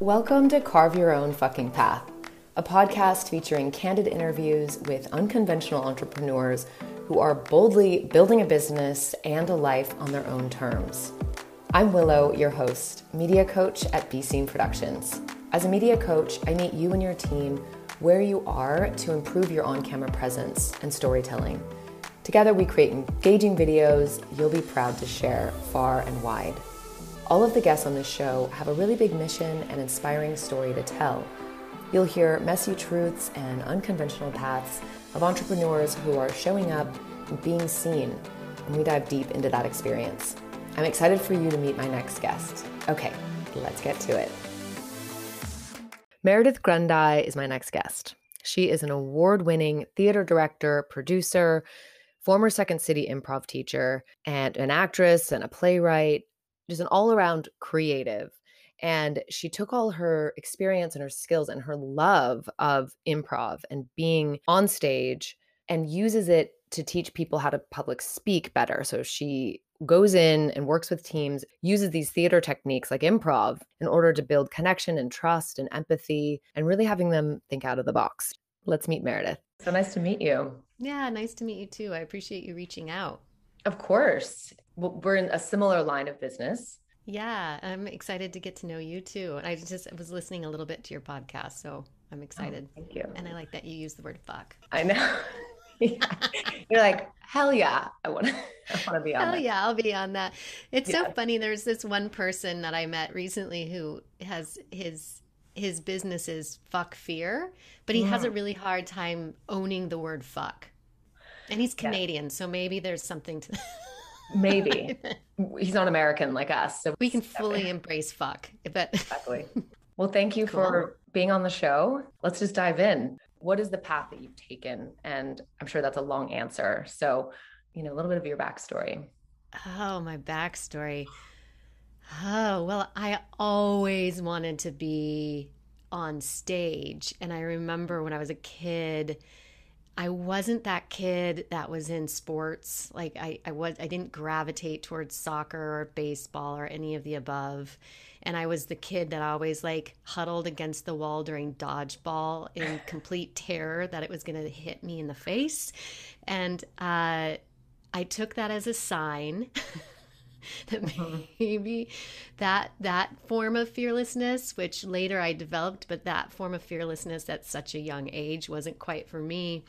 Welcome to Carve Your Own Fucking Path, a podcast featuring candid interviews with unconventional entrepreneurs who are boldly building a business and a life on their own terms. I'm Willow, your host, media coach at B Scene Productions. As a media coach, I meet you and your team where you are to improve your on camera presence and storytelling. Together, we create engaging videos you'll be proud to share far and wide. All of the guests on this show have a really big mission and inspiring story to tell. You'll hear messy truths and unconventional paths of entrepreneurs who are showing up and being seen, and we dive deep into that experience. I'm excited for you to meet my next guest. Okay, let's get to it. Meredith Grundy is my next guest. She is an award winning theater director, producer, former Second City improv teacher, and an actress and a playwright just an all around creative. And she took all her experience and her skills and her love of improv and being on stage and uses it to teach people how to public speak better. So she goes in and works with teams, uses these theater techniques like improv in order to build connection and trust and empathy and really having them think out of the box. Let's meet Meredith. So nice to meet you. Yeah, nice to meet you too. I appreciate you reaching out. Of course. We're in a similar line of business. Yeah, I'm excited to get to know you too. And I just was listening a little bit to your podcast, so I'm oh, excited. Oh, thank you. And I like that you use the word fuck. I know. You're like, hell yeah, I want to. I want to be on. Hell that. yeah, I'll be on that. It's yeah. so funny. There's this one person that I met recently who has his his business is fuck fear, but he mm. has a really hard time owning the word fuck. And he's Canadian, yeah. so maybe there's something to maybe he's not American like us, so we can fully embrace fuck. But exactly. Well, thank you cool. for being on the show. Let's just dive in. What is the path that you've taken? And I'm sure that's a long answer. So, you know, a little bit of your backstory. Oh, my backstory. Oh, well, I always wanted to be on stage. And I remember when I was a kid, I wasn't that kid that was in sports. Like I, I was I didn't gravitate towards soccer or baseball or any of the above. And I was the kid that always like huddled against the wall during dodgeball in complete terror that it was gonna hit me in the face. And uh, I took that as a sign that mm-hmm. maybe that that form of fearlessness which later I developed but that form of fearlessness at such a young age wasn't quite for me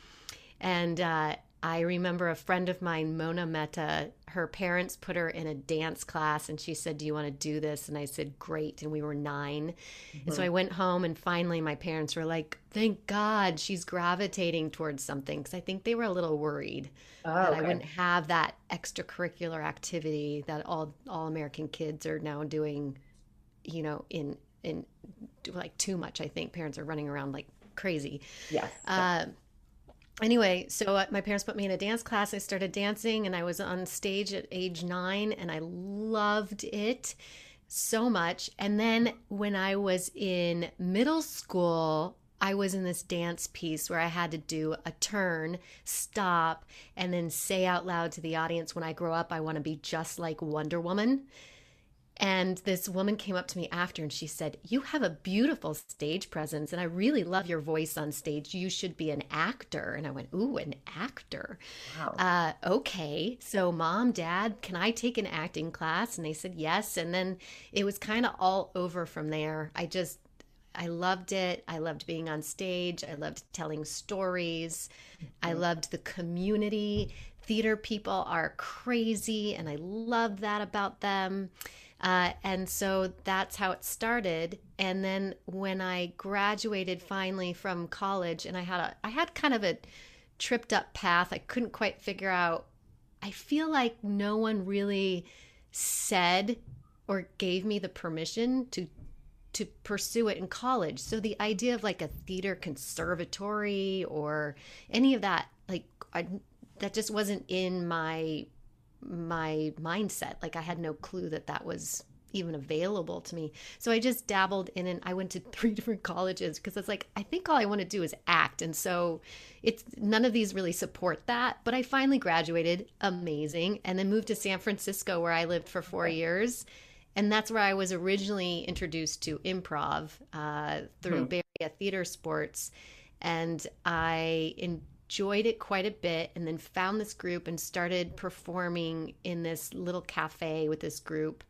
and uh, I remember a friend of mine, Mona Mehta, her parents put her in a dance class and she said, Do you want to do this? And I said, Great. And we were 9 mm-hmm. And so I went home and finally my parents were like, Thank God she's gravitating towards something. Because I think they were a little worried oh, that okay. I wouldn't have that extracurricular activity that all, all American kids are now doing, you know, in, in like too much. I think parents are running around like crazy. Yes. Uh, anyway, so uh, my parents put me in a dance class. I started dancing and I was on stage at age nine and I loved it so much. And then when I was in middle school, I was in this dance piece where I had to do a turn, stop, and then say out loud to the audience, when I grow up, I want to be just like Wonder Woman. And this woman came up to me after and she said, You have a beautiful stage presence, and I really love your voice on stage. You should be an actor. And I went, Ooh, an actor. Wow. Uh, okay. So, mom, dad, can I take an acting class? And they said, Yes. And then it was kind of all over from there. I just, I loved it. I loved being on stage. I loved telling stories. Mm-hmm. I loved the community. Theater people are crazy, and I love that about them. Uh, and so that's how it started. And then when I graduated finally from college, and I had a, I had kind of a tripped up path. I couldn't quite figure out. I feel like no one really said or gave me the permission to to pursue it in college. So the idea of like a theater conservatory or any of that, like I, that just wasn't in my my mindset. Like I had no clue that that was even available to me. So I just dabbled in and I went to three different colleges because it's like I think all I want to do is act. And so it's none of these really support that, but I finally graduated, amazing, and then moved to San Francisco where I lived for 4 years. and that's where I was originally introduced to improv uh, through hmm. Bay Area Theater Sports, and I enjoyed it quite a bit. And then found this group and started performing in this little cafe with this group.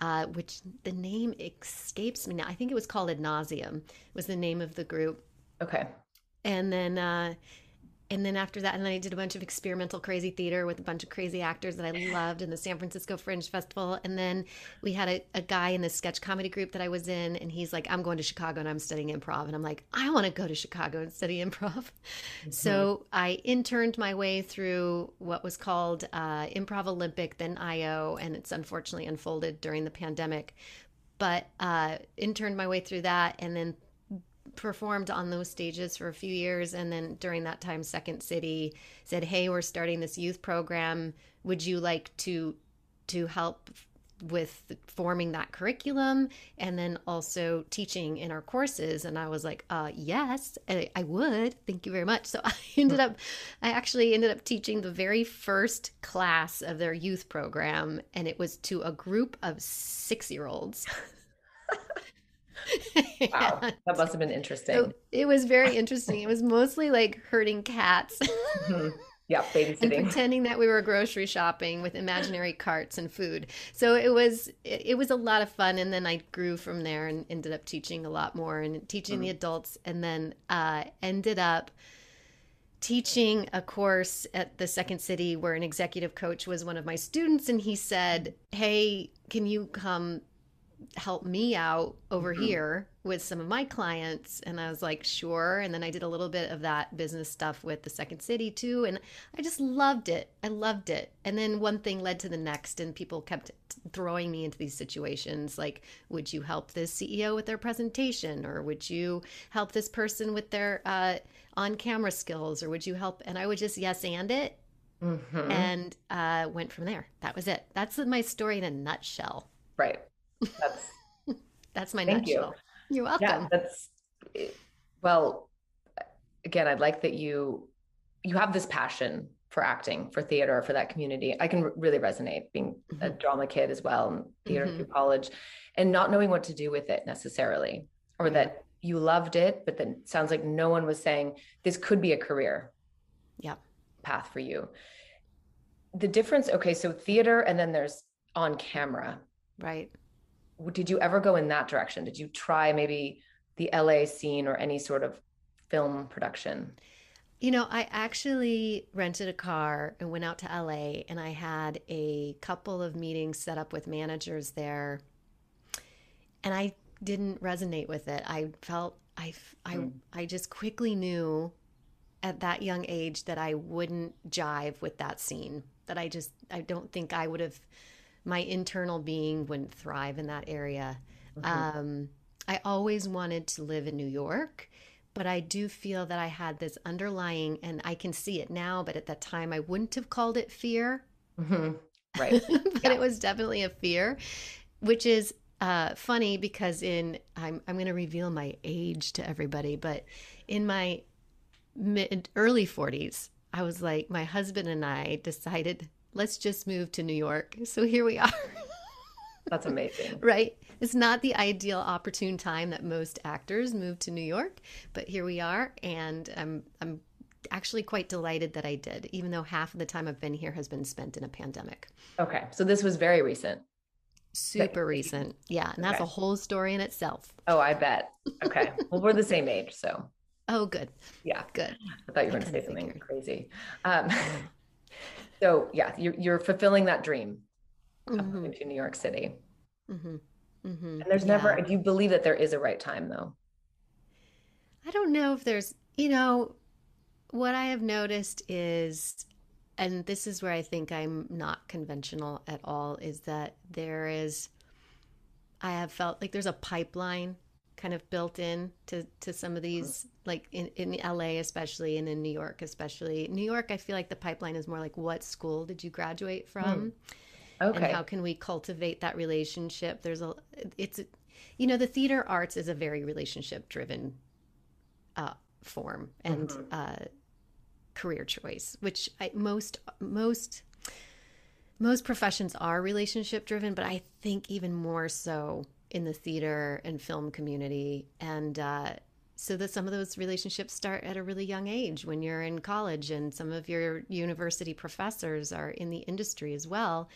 Uh, which the name escapes me now. I think it was called Ad nauseum was the name of the group. Okay. And then uh, and then after that, and then I did a bunch of experimental crazy theater with a bunch of crazy actors that I loved in the San Francisco Fringe Festival. And then we had a, a guy in the sketch comedy group that I was in, and he's like, I'm going to Chicago and I'm studying improv. And I'm like, I want to go to Chicago and study improv. Mm-hmm. So I interned my way through what was called uh, Improv Olympic, then IO, and it's unfortunately unfolded during the pandemic. But uh, interned my way through that and then performed on those stages for a few years and then during that time second city said hey we're starting this youth program. Would you like to to help with forming that curriculum and then also teaching in our courses? And i was like uh yes i would. Thank you very much. So i ended up i actually ended up teaching the very first class of their youth program and it was to a group of six year olds wow, that must have been interesting. So it was very interesting. It was mostly like herding cats. mm-hmm. Yeah, babysitting. and pretending that we were grocery shopping with imaginary carts and food. So it was it, it, was a lot of fun, and then I grew from there and ended up teaching a lot more and teaching mm-hmm. the adults, and then uh, ended up teaching a course at the second city where an executive coach was one of my students and he said hey can you come help me out over mm-hmm. here with some of my clients and i was like sure and then i did a little bit of that business stuff with the second city too and i just loved it. I loved it. And then one thing led to the next and people kept throwing me into these situations like would you help this ceo with their presentation or would you help this person with their uh, on camera skills or would you help? And i would just yes and it. Mm-hmm. and uh, went from there. That was it. That's my story in a nutshell. Right that's that's my thank nutshell. You. You're welcome. Yeah, that's well. Again, I'd like that you you have this passion for acting, for theater, for that community. I can really resonate being mm-hmm. a drama kid as well, and theater mm-hmm. through college, and not knowing what to do with it necessarily, or mm-hmm. that you loved it, but then sounds like no one was saying this could be a career. Yeah. Path for you. The difference, okay, so theater and then there's on camera. Right did you ever go in that direction? Did you try maybe the LA scene or any sort of film production? You know, I actually rented a car and went out to LA and I had a couple of meetings set up with managers there. And I didn't resonate with it. I felt I I mm. I just quickly knew at that young age that I wouldn't jive with that scene. That I just I don't think I would have my internal being wouldn't thrive in that area. Mm-hmm. Um, I always wanted to live in New York, but I do feel that I had this underlying, and I can see it now, but at that time I wouldn't have called it fear. Mm-hmm. Right. but yeah. it was definitely a fear, which is uh, funny because in, I'm, I'm going to reveal my age to everybody, but in my mid early 40s, I was like, my husband and I decided let's just move to New York. So here we are. That's amazing. right? It's not the ideal opportune time that most actors move to New York, but here we are and I'm I'm actually quite delighted that I did, even though half of the time I've been here has been spent in a pandemic. Okay. So this was very recent. Super recent. Yeah. And that's okay. a whole story in itself. Oh, I bet. Okay. well, we're the same age. So. Oh, good. Yeah. Good. I thought you were going to say something crazy. Um, so yeah, you're, you're fulfilling that dream mm-hmm. of moving to New York City. Mm-hmm. Mm-hmm. And there's yeah. never, do you believe that there is a right time though? I don't know if there's, you know, what I have noticed is, and this is where I think I'm not conventional at all, is that there is, I have felt like there's a pipeline kind of built in to to some of these like in, in LA especially and in New York especially. New York I feel like the pipeline is more like what school did you graduate from? Mm. Okay. And how can we cultivate that relationship? There's a it's you know the theater arts is a very relationship driven uh, form and mm-hmm. uh, career choice which I, most most most professions are relationship driven, but I think even more so in the theater and film community. And uh, so that some of those relationships start at a really young age when you're in college, and some of your university professors are in the industry as well.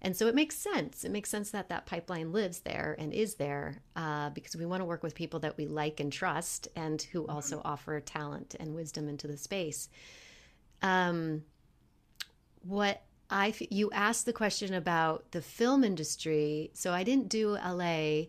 And so it makes sense. It makes sense that that pipeline lives there and is there uh, because we want to work with people that we like and trust and who mm-hmm. also offer talent and wisdom into the space. Um, what I you asked the question about the film industry. So I didn't do LA,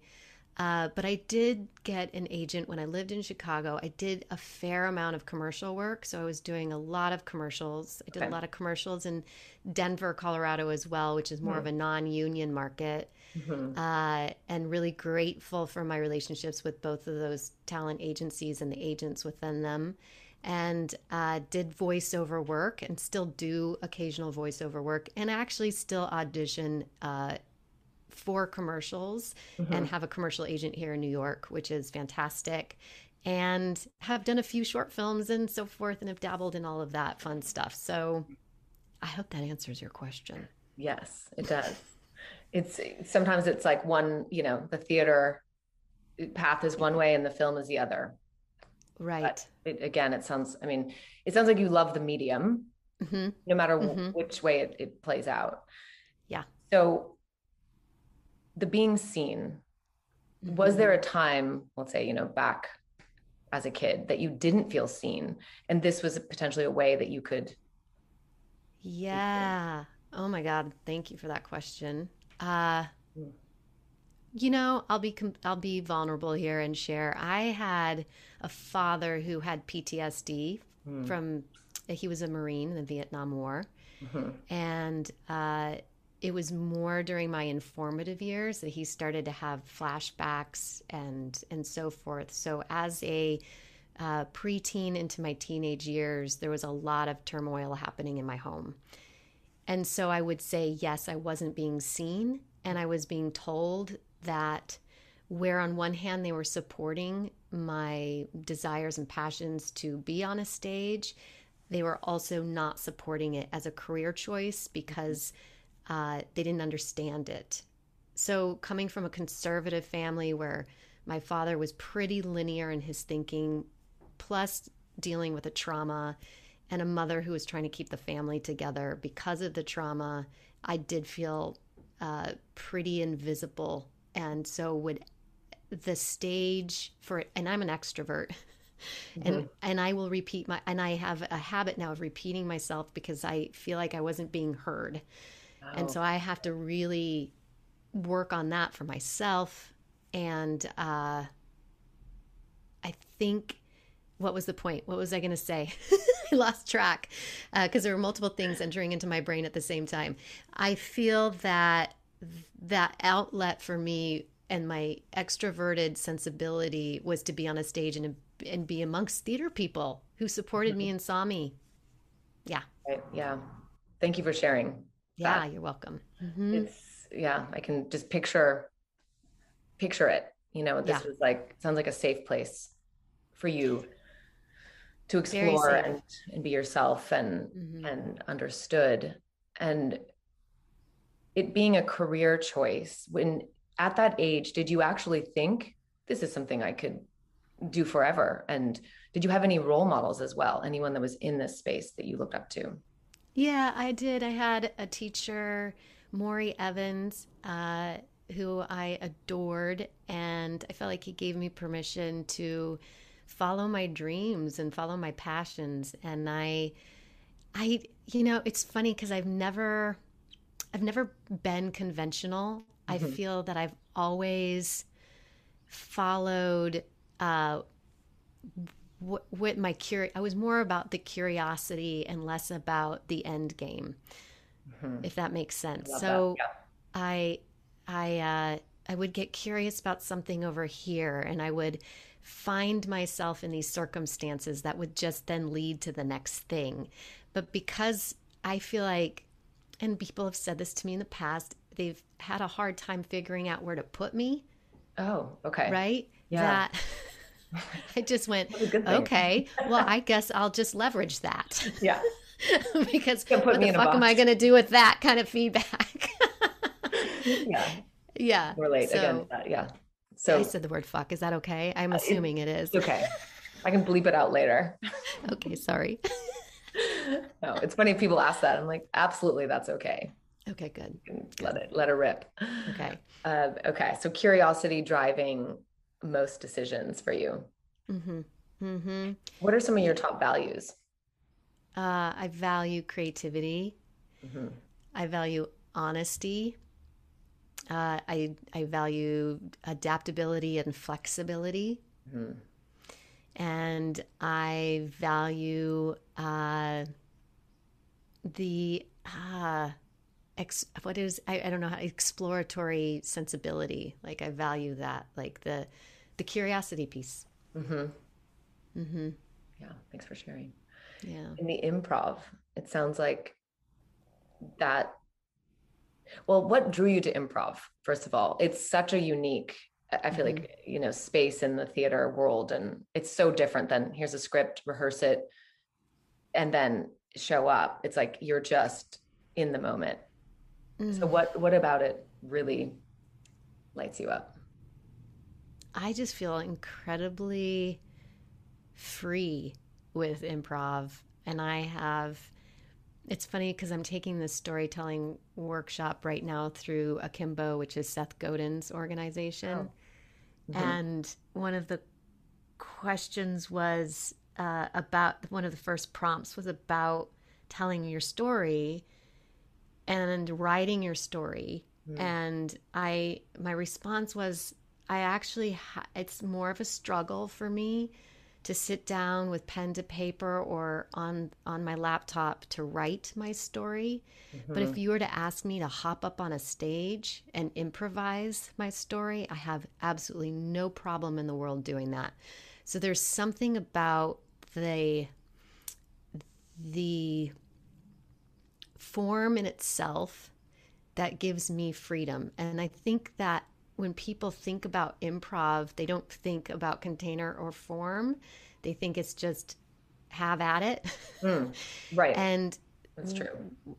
uh, but I did get an agent when I lived in Chicago. I did a fair amount of commercial work, so I was doing a lot of commercials. I did okay. a lot of commercials in Denver, Colorado, as well, which is more mm-hmm. of a non-union market. Mm-hmm. Uh, and really grateful for my relationships with both of those talent agencies and the agents within them and uh, did voiceover work and still do occasional voiceover work and actually still audition uh, for commercials mm-hmm. and have a commercial agent here in New York, which is fantastic. And have done a few short films and so forth and have dabbled in all of that fun stuff. So I hope that answers your question. Yes, it does. it's sometimes it's like one, you know, the theater path is one way and the film is the other. Right. It, again, it sounds, I mean, it sounds like you love the medium, mm-hmm. no matter mm-hmm. which way it, it plays out. Yeah. So the being seen, mm-hmm. was there a time, let's say, you know, back as a kid that you didn't feel seen? And this was potentially a way that you could. Yeah. Oh my God. Thank you for that question. Uh, mm. You know, I'll be I'll be vulnerable here and share. I had a father who had PTSD mm. from he was a Marine in the Vietnam War, mm-hmm. and uh, it was more during my informative years that he started to have flashbacks and and so forth. So as a uh, preteen into my teenage years, there was a lot of turmoil happening in my home. And so I would say, yes, I wasn't being seen and I was being told that where on one hand they were supporting my desires and passions to be on a stage they were also not supporting it as a career choice because uh, they didn't understand it. So coming from a conservative family where my father was pretty linear in his thinking plus dealing with a trauma and a mother who was trying to keep the family together because of the trauma i did feel uh, pretty invisible and so would the stage for and i'm an extrovert. Mm-hmm. and and i will repeat my and i have a habit now of repeating myself because i feel like i wasn't being heard. Oh. and so i have to really work on that for myself. And uh i think what was the point? What was i going to say? I lost track because uh, there were multiple things entering into my brain at the same time. I feel that that outlet for me and my extroverted sensibility was to be on a stage and and be amongst theater people who supported me mm-hmm. and saw me. Yeah. Right. Yeah. Thank you for sharing. Yeah, that. you're welcome. Mm-hmm. It's yeah, I can just picture picture it. You know, this yeah. was like sounds like a safe place for you to explore and, and be yourself and mm-hmm. and understood. And it being a career choice when at that age did you actually think this is something i could do forever and did you have any role models as well anyone that was in this space that you looked up to? Yeah i did. I had a teacher maury evans uh, who i adored and i felt like he gave me permission to follow my dreams and follow my passions and i i you know it's funny because i've never I've never been conventional. Mm-hmm. I feel that I've always followed uh, what, what my curi- I was more about the curiosity and less about the end game, mm-hmm. if that makes sense. So yeah. I I uh, I would get curious about something over here, and I would find myself in these circumstances that would just then lead to the next thing. But because I feel like and people have said this to me in the past, they've had a hard time figuring out where to put me. Oh, okay. Right? Yeah. That I just went, okay, well, I guess I'll just leverage that. Yeah. because what the fuck am I going to do with that kind of feedback? yeah. Yeah. Relate so, again. Yeah. So I said the word fuck. Is that okay? I'm uh, assuming it, it is. Okay. I can bleep it out later. okay. Sorry. no, it's funny if people ask that. I'm like, absolutely, that's okay. Okay, good. Let it let it rip. Okay. Uh, okay. So curiosity driving most decisions for you. Mm-hmm. Mm-hmm. What are some of your top values? Uh, I value creativity. Mm-hmm. I value honesty. Uh, I I value adaptability and flexibility. Mm-hmm. And I value uh, the uh, ex, what is I, I don't know how exploratory sensibility. Like I value that, like the the curiosity piece. Mm-hmm. Mm-hmm. Yeah. Thanks for sharing. Yeah. In the improv, it sounds like that. Well, what drew you to improv? First of all, it's such a unique. I feel mm-hmm. like you know space in the theater world, and it's so different than here's a script, rehearse it, and then show up. It's like you're just in the moment. Mm-hmm. So what what about it really lights you up? I just feel incredibly free with improv. And I have, it's funny because I'm taking this storytelling workshop right now through Akimbo, which is Seth Godin's organization. Oh. Mm-hmm. And one of the questions was uh, about one of the first prompts was about telling your story and writing your story. Mm. And I, my response was, I actually, ha- it's more of a struggle for me to sit down with pen to paper or on on my laptop to write my story. Mm-hmm. But if mm-hmm. you were to ask me to hop up on a stage and improvise my story, I have absolutely no problem in the world doing that. So there's something about the the form in itself that gives me freedom. And I think that when people think about improv, they don't think about container or form. They think it's just have at it. Mm, right. and that's true.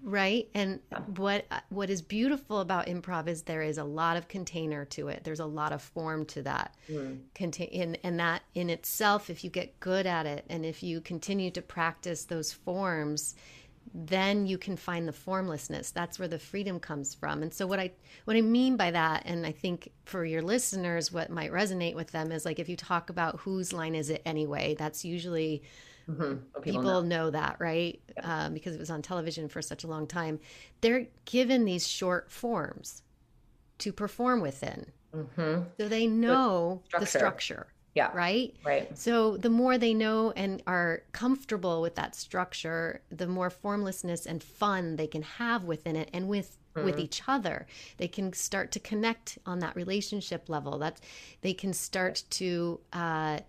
Right? And yeah. what what is beautiful about improv is there is a lot of container to it. There's a lot of form to that. Mm. Contain and, and that in itself if you get good at it and if you continue to practice those forms, then you can find the formlessness that's where the freedom comes from and so what i what i mean by that and i think for your listeners what might resonate with them is like if you talk about whose line is it anyway that's usually mm-hmm. people, know. know. that right yeah. um, because it was on television for such a long time they're given these short forms to perform within mm-hmm. so they know the structure. the structure yeah. Right? Right. So the more they know and are comfortable with that structure, the more formlessness and fun they can have within it and with mm-hmm. with each other. They can start to connect on that relationship level. That they can start to uh,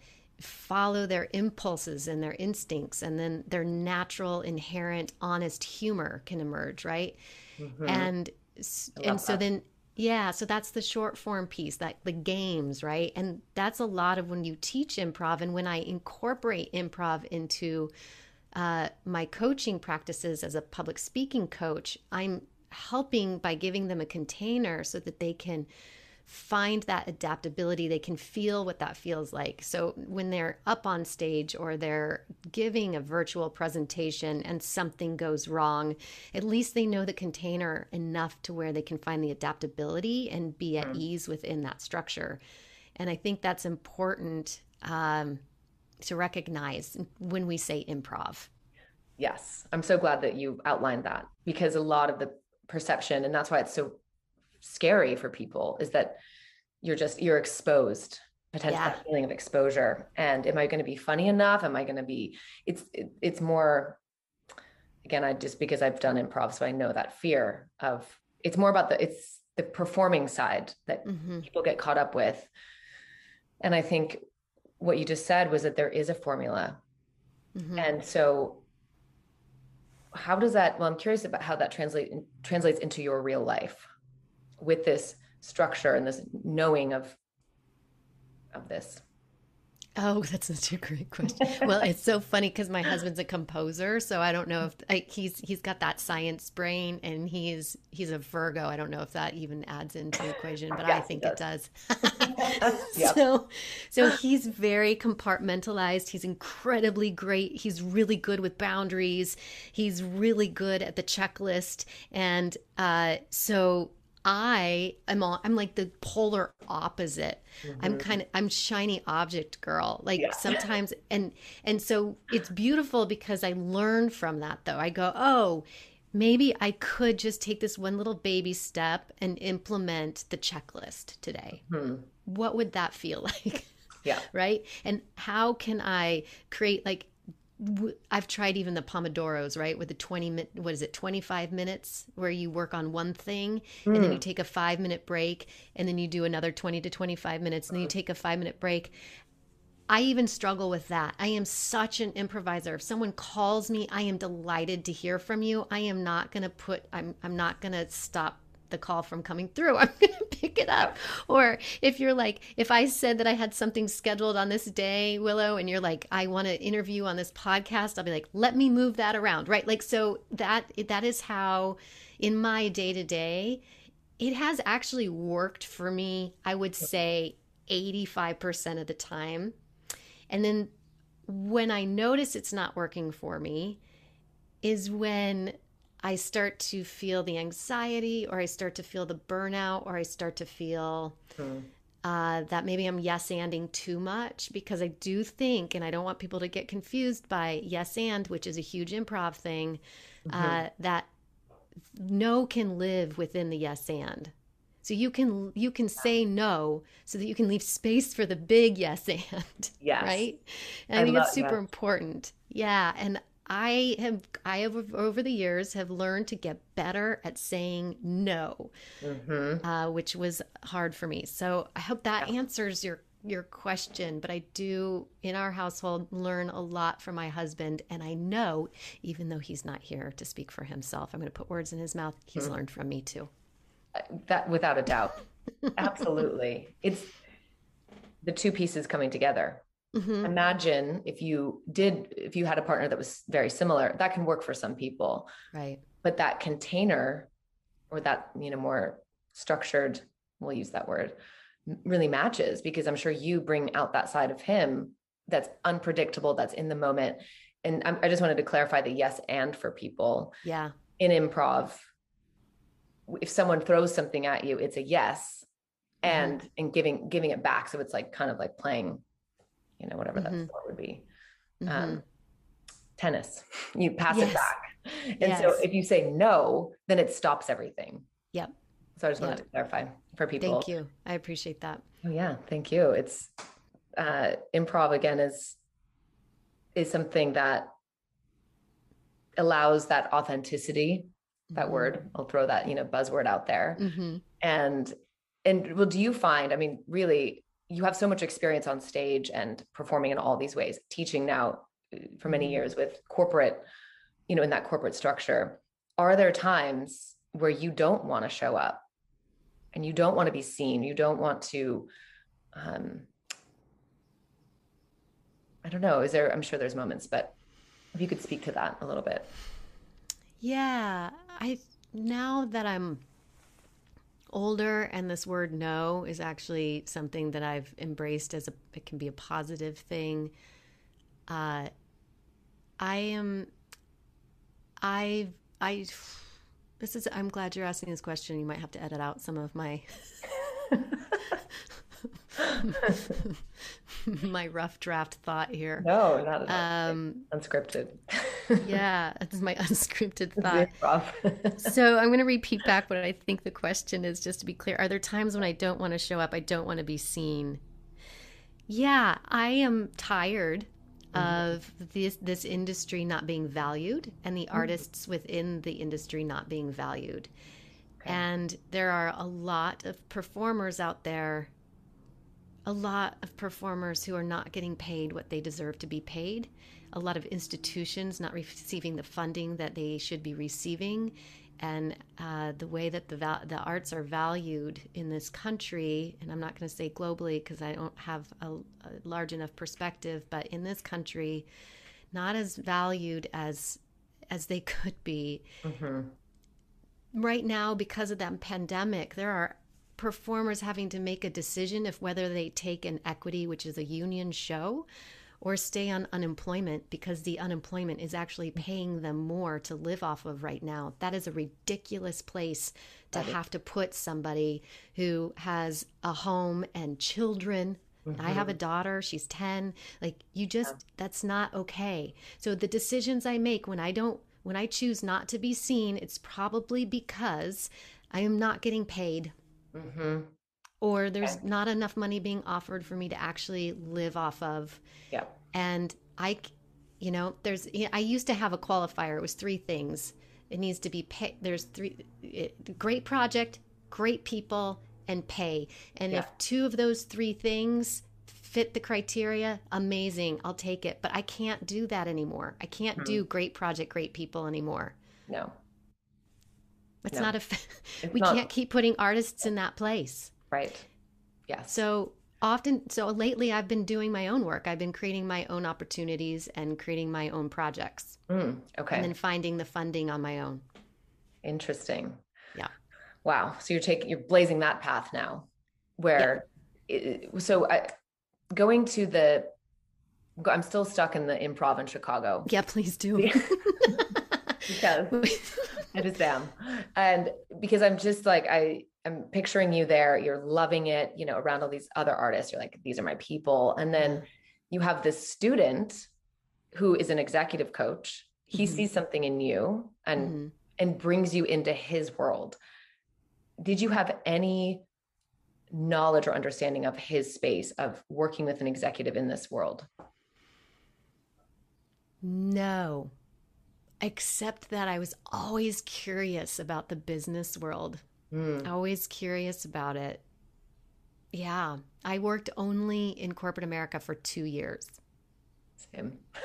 follow their impulses and their instincts and then their natural inherent honest humor can emerge, right? Mm-hmm. And and so that. then yeah, so that's the short form piece, that the games, right? And that's a lot of when you teach improv and when I incorporate improv into uh, my coaching practices as a public speaking coach, I'm helping by giving them a container so that they can find that adaptability. They can feel what that feels like. So when they're up on stage or they're giving a virtual presentation and something goes wrong, at least they know the container enough to where they can find the adaptability and be at mm. ease within that structure. And I think that's important um, to recognize when we say improv. Yes, I'm so glad that you outlined that because a lot of the perception, and that's why it's so scary for people is that you're just you're exposed potential yeah. feeling of exposure and am i going to be funny enough am i going to be it's it, it's more again i just because i've done improv so i know that fear of it's more about the it's the performing side that mm-hmm. people get caught up with and i think what you just said was that there is a formula mm-hmm. and so how does that well i'm curious about how that translate translates into your real life with this structure and this knowing of of this Oh, that's such a great question. well, it's so funny because my husband's a composer, so I don't know if like, he's he's got that science brain, and he's he's a Virgo. I don't know if that even adds into the equation, but yes, I think it does. It does. yep. So, so he's very compartmentalized. He's incredibly great. He's really good with boundaries. He's really good at the checklist, and uh, so I am all, I'm like the polar opposite. Mm-hmm. I'm kind of I'm shiny object girl. Like yeah. sometimes and and so it's beautiful because I learn from that though. I go, "Oh, maybe I could just take this one little baby step and implement the checklist today." Mm-hmm. What would that feel like? Yeah. right? And how can I create like I've tried even the Pomodoros, right? With the 20 minute, what is it, 25 minutes where you work on one thing mm. and then you hmm. take a five minute break and then you do another 20 to 25 minutes and then you take a five minute break. I even struggle with that. I am such an improviser. If someone calls me, I am delighted to hear from you. I am not going to put, I'm, I'm not going to stop the call from coming through. I'm going to pick it up. Or if you're like, if I said that I had something scheduled on this day, Willow, and you're like, I want to interview on this podcast, I'll be like, let me move that around, right? Like, so that that is how in my day to day, it has actually worked for me. I would say 85% of the time. And then when I notice it's not working for me, is when I start to feel the anxiety or I start to feel the burnout or I start to feel hmm. uh, that maybe I'm yes anding too much because I do think, and I don't want people to get confused by yes and, which is a huge improv thing, mm-hmm. uh, that no can live within the yes and. So you can you can say no so that you can leave space for the big yes and. Yes. Right? And I, I think it's super important. Yeah. And I have I have over the years have learned to get better at saying no, mm-hmm. uh, which was hard for me. So I hope that yeah. answers your your question. But I do in our household learn a lot from my husband, and I know even though he's not here to speak for himself, I'm going to put words in his mouth. He's mm-hmm. learned from me too. Uh, that without a doubt, absolutely. It's the two pieces coming together Mm-hmm. Imagine if you did, if you had a partner that was very similar, that can work for some people. Right. But that container or that, you know, more structured, we'll use that word, really matches because I'm sure you bring out that side of him that's unpredictable, that's in the moment. And I, I just wanted to clarify the yes and for people. Yeah. In improv, if someone throws something at you, it's a yes mm-hmm. and mm-hmm. and giving giving it back. So it's like kind of like playing you know, whatever mm-hmm. that sport would be. Mm-hmm. Um, tennis, you pass yes. it back. And yes. so if you say no, then it stops everything. Yep. So I just wanted yep. to clarify for people. Thank you. I appreciate that. Oh yeah, thank you. It's uh, improv again is is something that allows that authenticity. That mm-hmm. word, I'll throw that you know buzzword out there. Mm-hmm. And and well, do you find? I mean, really, you have so much experience on stage and performing in all these ways teaching now uh, for many mm-hmm. years with corporate you know in that corporate structure are there times where you don't want to show up and you don't want to be seen you don't want to um i don't know is there i'm sure there's moments but if you could speak to that a little bit yeah i now that i'm older and this word no is actually something that I've embraced as a it can be a positive thing. Uh I am I I this is I'm glad you're asking this question. You might have to edit out some of my my rough draft thought here. No, not at all. Um, unscripted. yeah, it's my unscripted thought. so I'm going to repeat back what I think the question is, just to be clear. Are there times when I don't want to show up? I don't want to be seen. Yeah, I am tired mm-hmm. of this this industry not being valued and the mm-hmm. artists within the industry not being valued. Okay. And there are a lot of performers out there a lot of performers who are not getting paid what they deserve to be paid, a lot of institutions not receiving the funding that they should be receiving. and uh, the way that the val- the arts are valued in this country, and I'm not going to say globally because I don't have a, a, large enough perspective, but in this country, not as valued as as they could be. Mm-hmm. Right now, because of that pandemic, there are performers having to make a decision if whether they take an equity, which is a union show, or stay on unemployment because the unemployment is actually paying them more to live off of right now. That is a ridiculous place to have to put somebody who has a home and children. Mm-hmm. I have a mm-hmm. daughter, she's 10. Like, you just, yeah. that's not okay. So, the decisions I make when I don't, when I choose not to be seen, it's probably because I am not getting paid. Mm-hmm or there's not enough money being offered for me to actually live off of. Yeah. And I, you know, there's, I used to have a qualifier. It was three things. It needs to be pay. There's three, it, great project, great people, and pay. And yeah. if two of those three things fit the criteria, amazing. I'll take it. But I can't do that anymore. I can't mm-hmm. do great project, great people anymore. No. It's no. not a, we not. can't keep putting artists in that place. Right. Yes. So often, so lately I've been doing my own work. I've been creating my own opportunities and creating my own projects. Mm, okay. And then finding the funding on my own. Interesting. Yeah. Wow. So you're taking, you're blazing that path now where, yeah. it, so I, going to the, I'm still stuck in the improv in Chicago. Yeah, please do. because it is them. And because I'm just like, I, I'm picturing you there, you're loving it, you know, around all these other artists. You're like, these are my people. And then you have this student who is an executive coach. He mm-hmm. sees something in you and mm-hmm. and brings you into his world. Did you have any knowledge or understanding of his space of working with an executive in this world? No. Except that I was always curious about the business world Mm. Always curious about it. Yeah. I worked only in corporate America for two years. Same.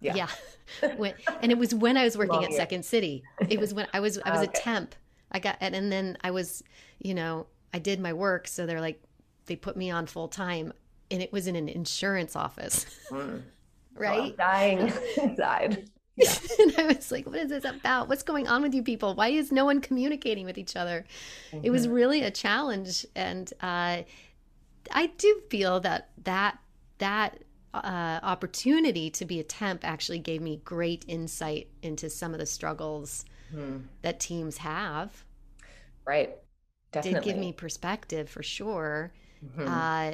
Yeah. Yeah. when, and it was when I was working Long at year. Second City. It was when I was I was okay. a temp. I got and, and then I was, you know, I did my work. So they're like they put me on full time and it was in an insurance office. Mm. right? Oh, dying inside. Yeah. and I was like, what is this about? What's going on with you people? Why is no one communicating with each other? Mm-hmm. It was really a challenge. And uh, I do feel that that, that uh, opportunity to be a temp actually gave me great insight into some of the struggles mm-hmm. that teams have. Right. Definitely. Did give me perspective for sure. Mm-hmm. Uh,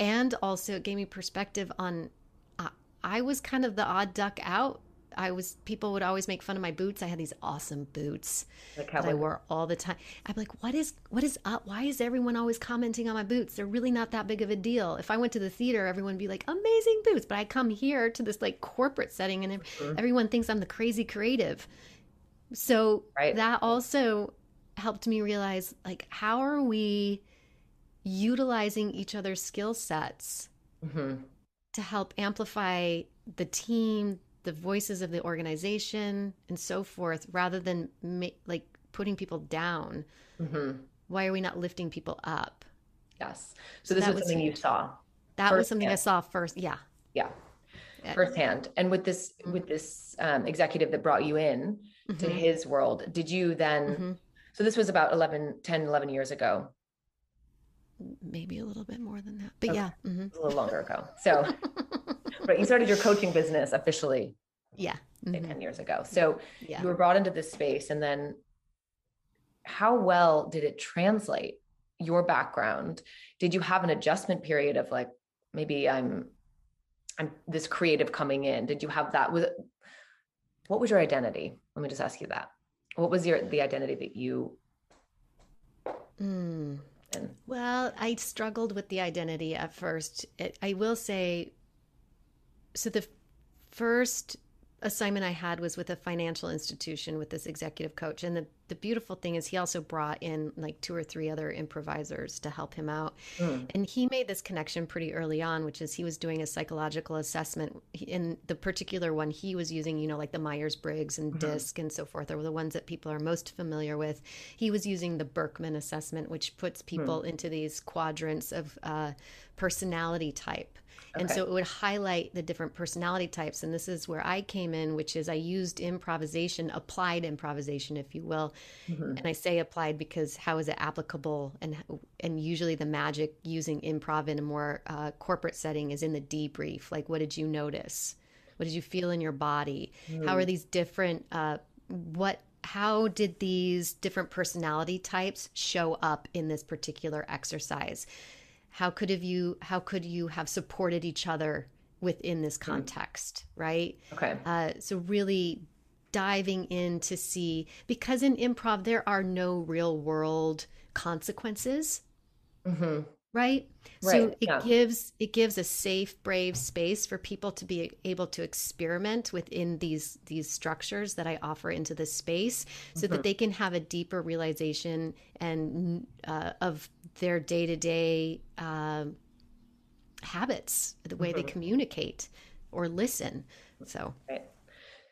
and also it gave me perspective on uh, I was kind of the odd duck out I was people would always make fun of my boots. I had these awesome boots like that I wore all the time. I'm like, what is what is up? Why is everyone always commenting on my boots? They're really not that big of a deal. If I went to the theater, everyone would be like, amazing boots. But I come here to this like corporate setting, and mm-hmm. everyone thinks I'm the crazy creative. So right. that also helped me realize like how are we utilizing each other's skill sets mm-hmm. to help amplify the team the voices of the organization and so forth rather than ma- like putting people down mm-hmm. why are we not lifting people up yes so, so this was something you saw that was something i saw first yeah yeah firsthand and with this mm-hmm. with this um, executive that brought you in mm-hmm. to his world did you then mm-hmm. so this was about 11 10 11 years ago maybe a little bit more than that but okay. yeah mm-hmm. a little longer ago so but you started your coaching business officially yeah mm-hmm. 10 years ago so yeah. you were brought into this space and then how well did it translate your background did you have an adjustment period of like maybe i'm i'm this creative coming in did you have that was what was your identity let me just ask you that what was your the identity that you mm. Well, I struggled with the identity at first. It, I will say, so the first assignment I had was with a financial institution with this executive coach. And the, the beautiful thing is he also brought in like two or three other improvisers to help him out. Mm. And he made this connection pretty early on, which is he was doing a psychological assessment. In the particular one he was using, you know, like the Myers Briggs and mm-hmm. DISC and so forth, are the ones that people are most familiar with. He was using the Birkman assessment, which puts people mm. into these quadrants of uh, personality type. Okay. And so it would highlight the different personality types. And this is where I came in, which is I used improvisation, applied improvisation, if you will. Mm-hmm. And I say applied because how is it applicable? And and usually the magic using improv in a more uh, corporate setting is in the debrief. Like, what did you notice? What did you feel in your body? Mm. How are these different? Uh, what how did these different personality types show up in this particular exercise how could have you how could you have supported each other within this hmm. context right? Okay. Uh, so really diving in to see because in improv there are no real world consequences. Mm-hmm right? right so it yeah. gives it gives a safe brave space for people to be able to experiment within these these structures that i offer into the space so mm-hmm. that they can have a deeper realization and uh, of their day-to-day uh, habits the way mm-hmm. they communicate or listen so right.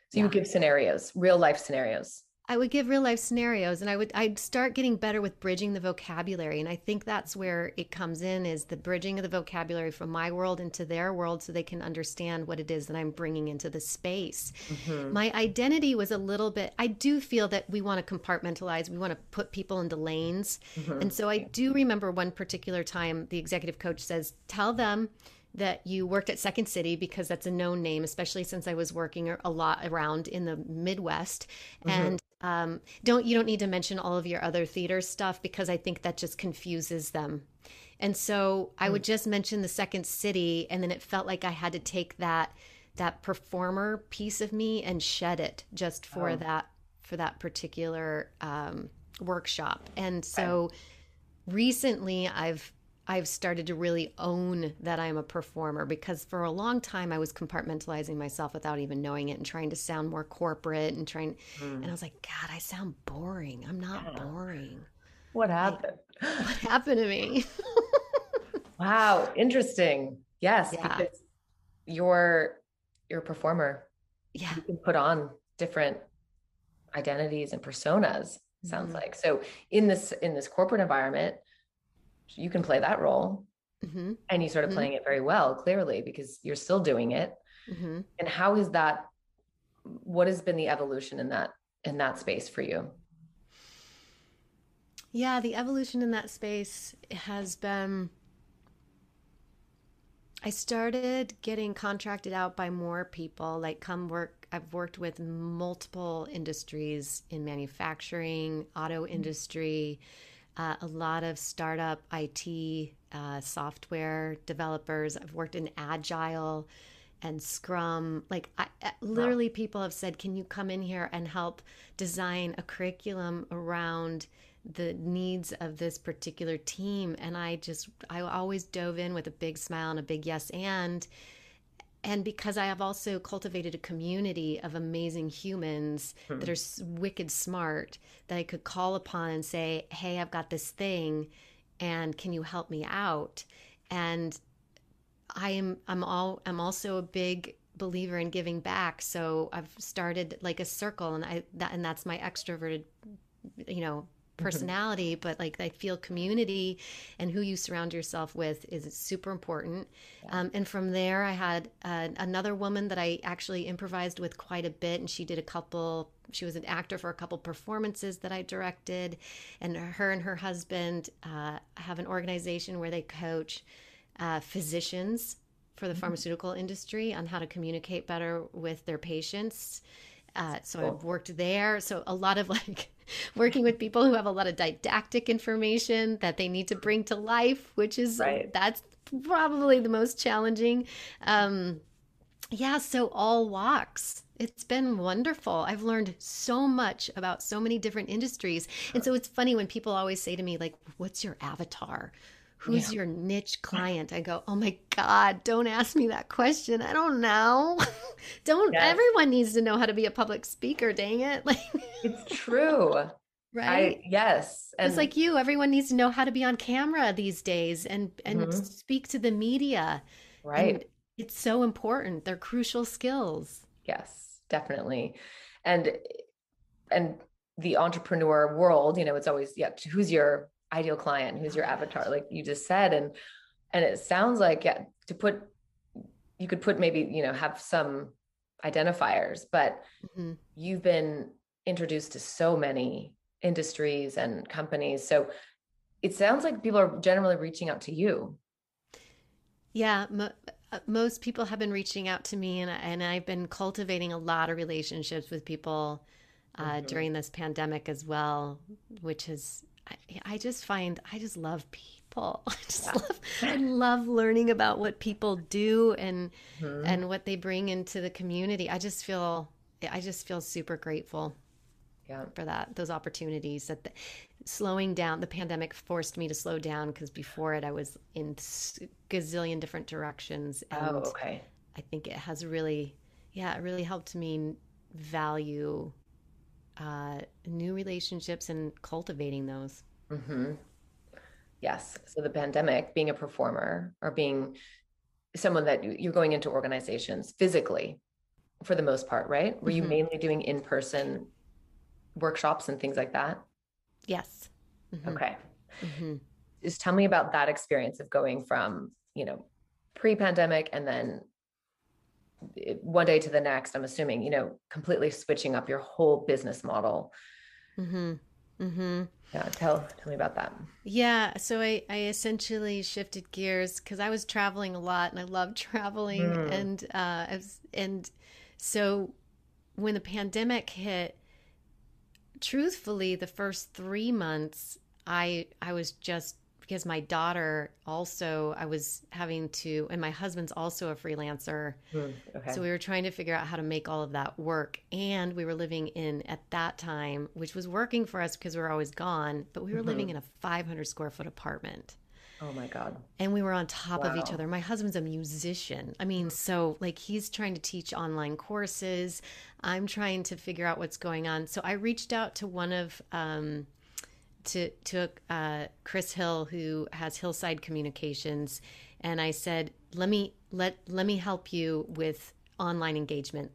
so you give scenarios real life scenarios I would give real life scenarios and I would I'd start getting better with bridging the vocabulary and I think that's where it comes in is the bridging of the vocabulary from my world into their world so they can understand what it is that I'm bringing into the space. Mm-hmm. My identity was a little bit I do feel that we want to compartmentalize, we want to put people into lanes. Mm-hmm. And so I do remember one particular time the executive coach says, "Tell them that you worked at Second City because that's a known name, especially since I was working a lot around in the Midwest. Mm-hmm. And um, don't you don't need to mention all of your other theater stuff because I think that just confuses them. And so I would hmm. just mention the Second City, and then it felt like I had to take that that performer piece of me and shed it just for oh. that for that particular um, workshop. And so recently, I've I've started to really own that I'm a performer because for a long time I was compartmentalizing myself without even knowing it and trying to sound more corporate and trying mm. and I was like, God, I sound boring. I'm not yeah. boring. What happened? Like, what happened to me? wow, interesting. Yes, yeah. because you're you're a performer. Yeah. You can put on different identities and personas, sounds mm-hmm. like. So in this in this corporate environment, you can play that role mm-hmm. and you started mm-hmm. playing it very well clearly because you're still doing it mm-hmm. and how is that what has been the evolution in that in that space for you yeah the evolution in that space has been i started getting contracted out by more people like come work i've worked with multiple industries in manufacturing auto mm-hmm. industry uh, a lot of startup IT uh, software developers. I've worked in Agile and Scrum. Like, I, literally, wow. people have said, Can you come in here and help design a curriculum around the needs of this particular team? And I just, I always dove in with a big smile and a big yes and and because I have also cultivated a community of amazing humans hmm. that are wicked smart, that I could call upon and say, "Hey, I've got this thing, and can you help me out?" And I am I'm all I'm also a big believer in giving back. So I've started like a circle, and I that and that's my extroverted, you know. Personality, mm-hmm. but like I feel community and who you surround yourself with is super important. Yeah. Um, and from there, I had uh, another woman that I actually improvised with quite a bit, and she did a couple. She was an actor for a couple performances that I directed, and her and her husband uh, have an organization where they coach uh, physicians for the mm-hmm. pharmaceutical industry on how to communicate better with their patients. Uh, so cool. I've worked there. So a lot of like working with people who have a lot of didactic information that they need to bring to life, which is right. that's probably the most challenging. Um, yeah, so all walks. It's been wonderful. I've learned so much about so many different industries. And so it's funny when people always say to me, like, what's your avatar? Who's yeah. your niche client? I go, oh my God, don't ask me that question. I don't know. Don't yes. everyone needs to know how to be a public speaker, dang it. Like It's true. right? I, yes. And it's like you, everyone needs to know how to be on camera these days and and mm-hmm. speak to the media. Right. And it's so important. They're crucial skills. Yes, definitely. And and the entrepreneur world, you know, it's always yeah, who's your ideal client, who's your avatar, like you just said. And and it sounds like yeah, to put you could put maybe, you know, have some identifiers, but mm-hmm. you've been introduced to so many industries and companies. So it sounds like people are generally reaching out to you. Yeah, mo- uh, most people have been reaching out to me, and and I've been cultivating a lot of relationships with people uh, mm-hmm. during this pandemic as well, which is I, I, just find I just love people. I just yeah. love I love learning about what people do and mm-hmm. and what they bring into the community. I just feel I just feel super grateful yeah. for that those opportunities that the, slowing down the pandemic forced me to slow down because before it i was in gazillion different directions oh, and oh okay i think it has really yeah it really helped me value uh, new relationships and cultivating those mm-hmm. yes so the pandemic being a performer or being someone that you're going into organizations physically for the most part right were mm-hmm. you mainly doing in-person workshops and things like that? Yes. Mm-hmm. Okay. Mm-hmm. Just tell me about that experience of going from, you know, pre-pandemic and then one day to the next, I'm assuming, you know, completely switching up your whole business model. Mm-hmm. Mm-hmm. Yeah, tell tell me about that. Yeah, so I I essentially shifted gears because I was traveling a lot and I love traveling mm. and uh was, and so when the pandemic hit, truthfully, the first three months, I I was just because my daughter also I was having to, and my husband's also a freelancer. Mm, okay. So we were trying to figure out how to make all of that work, and we were living in at that time, which was working for us because we were always gone, but we were mm-hmm. living in a 500 square foot apartment. Oh my God. And we were on top wow. of each other. My husband's a musician. I mean, so like he's trying to teach online courses. I'm trying to figure out what's going on. So I reached out to one of, um, to, to uh, Chris Hill, who has Hillside Communications. And I said, let me, let, let me help you with online engagement.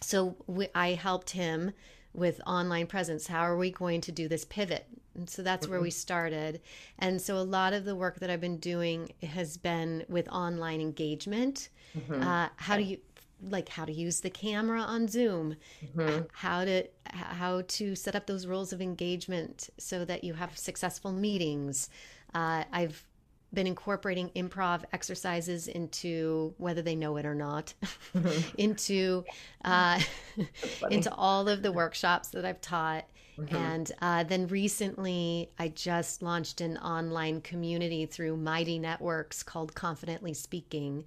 So we, I helped him with online presence. How are we going to do this pivot? And so that's mm-hmm. where we started. And so a lot of the work that I've been doing has been with online engagement. Mm-hmm. Uh, how do you like how to use the camera on Zoom, mm-hmm. how to how to set up those rules of engagement so that you have successful meetings. Uh, I've been incorporating improv exercises into whether they know it or not mm-hmm. into uh, into all of the workshops that I've taught Mm-hmm. And uh, then recently, I just launched an online community through Mighty Networks called Confidently Speaking.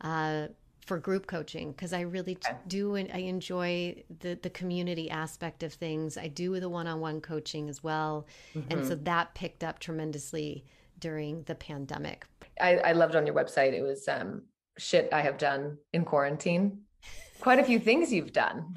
Uh, for group coaching because I really okay. do and I enjoy the the community aspect of things. I do the one-on-one coaching as well, mm-hmm. and so mm-hmm. that picked up tremendously during the pandemic. I, I loved on your website. It was um, shit I have done in quarantine. Quite a few things you've done.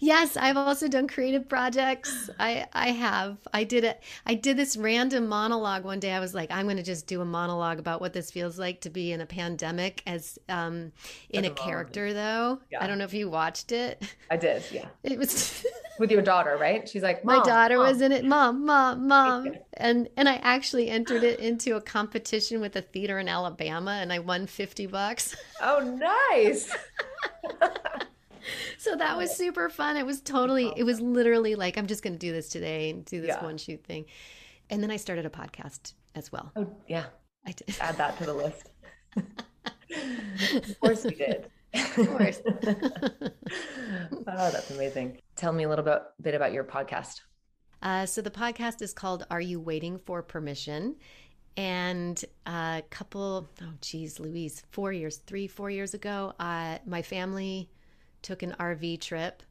Yes, I've also done creative projects. I I have. I did it. I did this random monologue one day. I was like, I'm going to just do a monologue about what this feels like to be in a pandemic as um in a character though. Yeah. I don't know if you watched it. I did. Yeah. It was with your daughter, right? She's like, my daughter mom. was in it. Mom, mom, mom, and and I actually entered it into a competition with a theater in Alabama, and I won fifty bucks. Oh, nice. so that was super fun. It was totally, it was literally like, I'm just going to do this today and do this yeah. one shoot thing. And then I started a podcast as well. Oh, yeah. I did. Add that to the list. of course we did. Of course. oh, that's amazing. Tell me a little bit, bit about your podcast. Uh, so the podcast is called Are You Waiting for Permission? And a couple, oh geez, Louise, four years, three, four years ago, uh, my family took an RV trip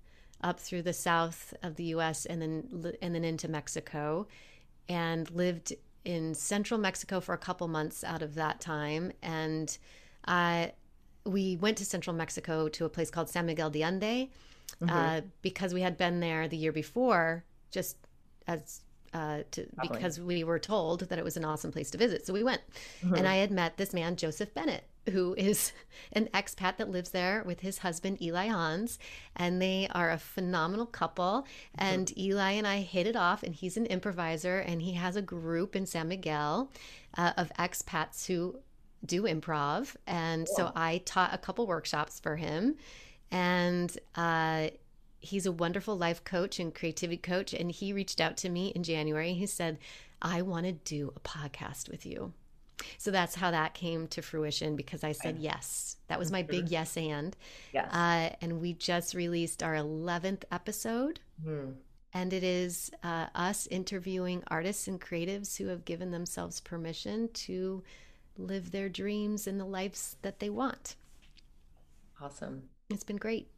up through the south of the U.S. and then and then into Mexico, and lived in central Mexico for a couple months out of that time. And I we went to central Mexico to a place called San Miguel de Allende Mm-hmm. uh, because we had been there the year before, just as uh, to, because we were told that it was an awesome place to visit. So we went. Mm-hmm. And I had met this man, Joseph Bennett, who is an expat that lives there with his husband, Eli Hans. And they are a phenomenal couple. And Eli and I hit it off, and he's an improviser, and he has a group in San Miguel uh, of expats who do improv. And so I taught a couple workshops for him. And uh, he's a wonderful life coach and creativity coach. And he reached out to me in January. He said, I want to do a podcast with you. So that's how that came to fruition because I said yes. That was my big yes and. Yes. Uh, and we just released our 11th episode. Hmm. And it is uh, us interviewing artists and creatives who have given themselves permission to live their dreams and the lives that they want. Awesome. It's been great.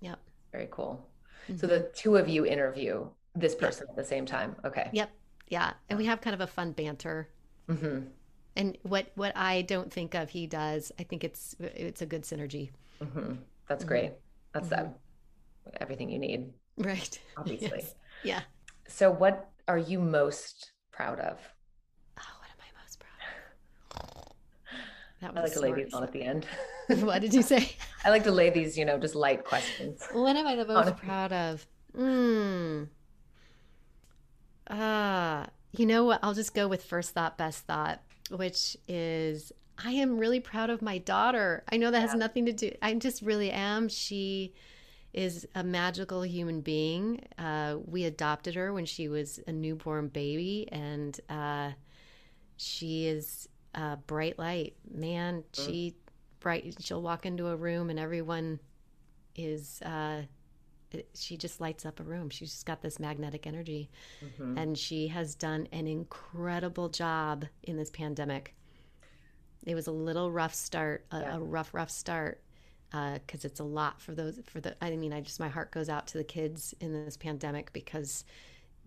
Yep. Very cool. Mm-hmm. So the two of you interview this person at the same time. Okay. Yep. Yeah. And we have kind of a fun banter. hmm And what what I don't think of, he does. I think it's it's a good synergy. hmm That's Mhm. great. That's that. Everything you need, Right. obviously. Yes. Yeah. So, what are you most proud of? Oh, what am I most proud of? That was I like to lay these on at the end. what did you say? I like to lay these, you know, just light questions. What am I the most Honestly. proud of? Mm. Uh, you know what? I'll just go with first thought, best thought, which is I am really proud of my daughter. I know that has nothing to do, I just really am. She is a magical human being. Uh, we adopted her when she was a newborn baby, and uh, she is a bright light. Man, she bright. She'll walk into a room and everyone is. Uh, it- she just lights up a room. She's just got this magnetic energy, Mhm. and she has done an incredible job in this pandemic. It was a little rough start, a, Yeah. a rough, rough start, because it's a lot for those. For the, I mean, I just my heart goes out to the kids in this pandemic because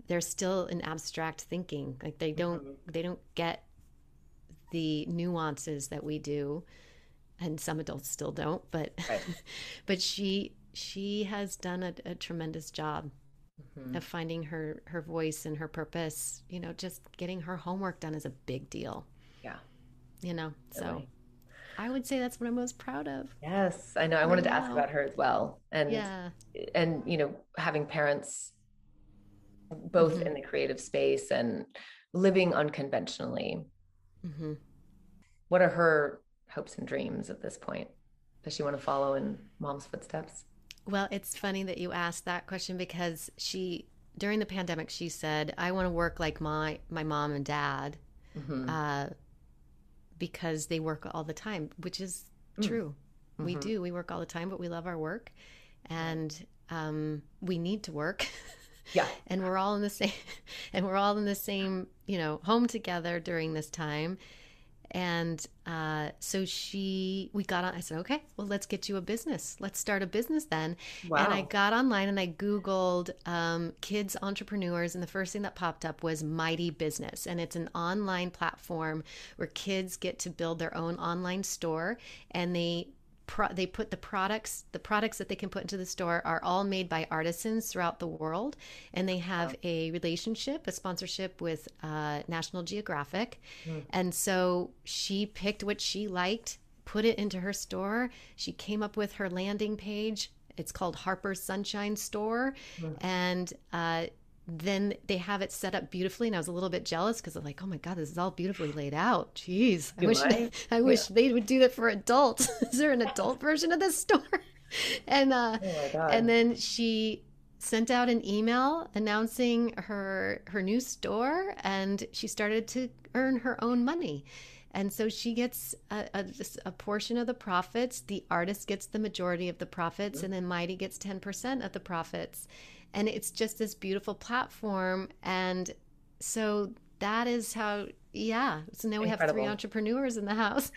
they're still in abstract thinking. Like they don't, they don't get the nuances that we do, and some adults still don't. But, Right. but she she has done a, a tremendous job Mhm. of finding her her voice and her purpose you know just getting her homework done is a big deal Yeah. you know so i would say that's what i'm most proud of Yes, I know. I wanted to ask about her as well, and yeah and you know, having parents both Mhm. in the creative space and living unconventionally. hmm What are her hopes and dreams at this point? Does she want to follow in mom's footsteps? Well it's funny that you asked that question because she during the pandemic she said i want to work like my my mom and dad Mhm. uh, because they work all the time, which is Mm. true. We Mhm. do. We work all the time, but we love our work, and um, we need to work. Yeah. and we're all in the same, and we're all in the same, you know, home together during this time. And uh, so she, we got on. I said, okay, well, let's get you a business. Let's start a business then. And I got online and I Googled um, kids entrepreneurs, and the first thing that popped up was Mighty Business. And it's an online platform where kids get to build their own online store and they pro- they put the products the products that they can put into the store are all made by artisans throughout the world and they have a relationship a sponsorship with uh, national geographic. And so she picked what she liked put it into her store. She came up with her landing page. It's called harper's sunshine store. And uh, then they have it set up beautifully and i was a little bit jealous because i'm like oh my god this is all beautifully laid out jeez i Do wish I? I wish they would do that for adults. Is there an adult version of this store? And uh, Oh and then she sent out an email announcing her her new store, and she started to earn her own money. And so she gets a, a, a portion of the profits. The artist gets the majority of the profits, and then Mighty gets 10% of the profits. And it's just this beautiful platform. And so that is how, yeah. So now we have three entrepreneurs in the house.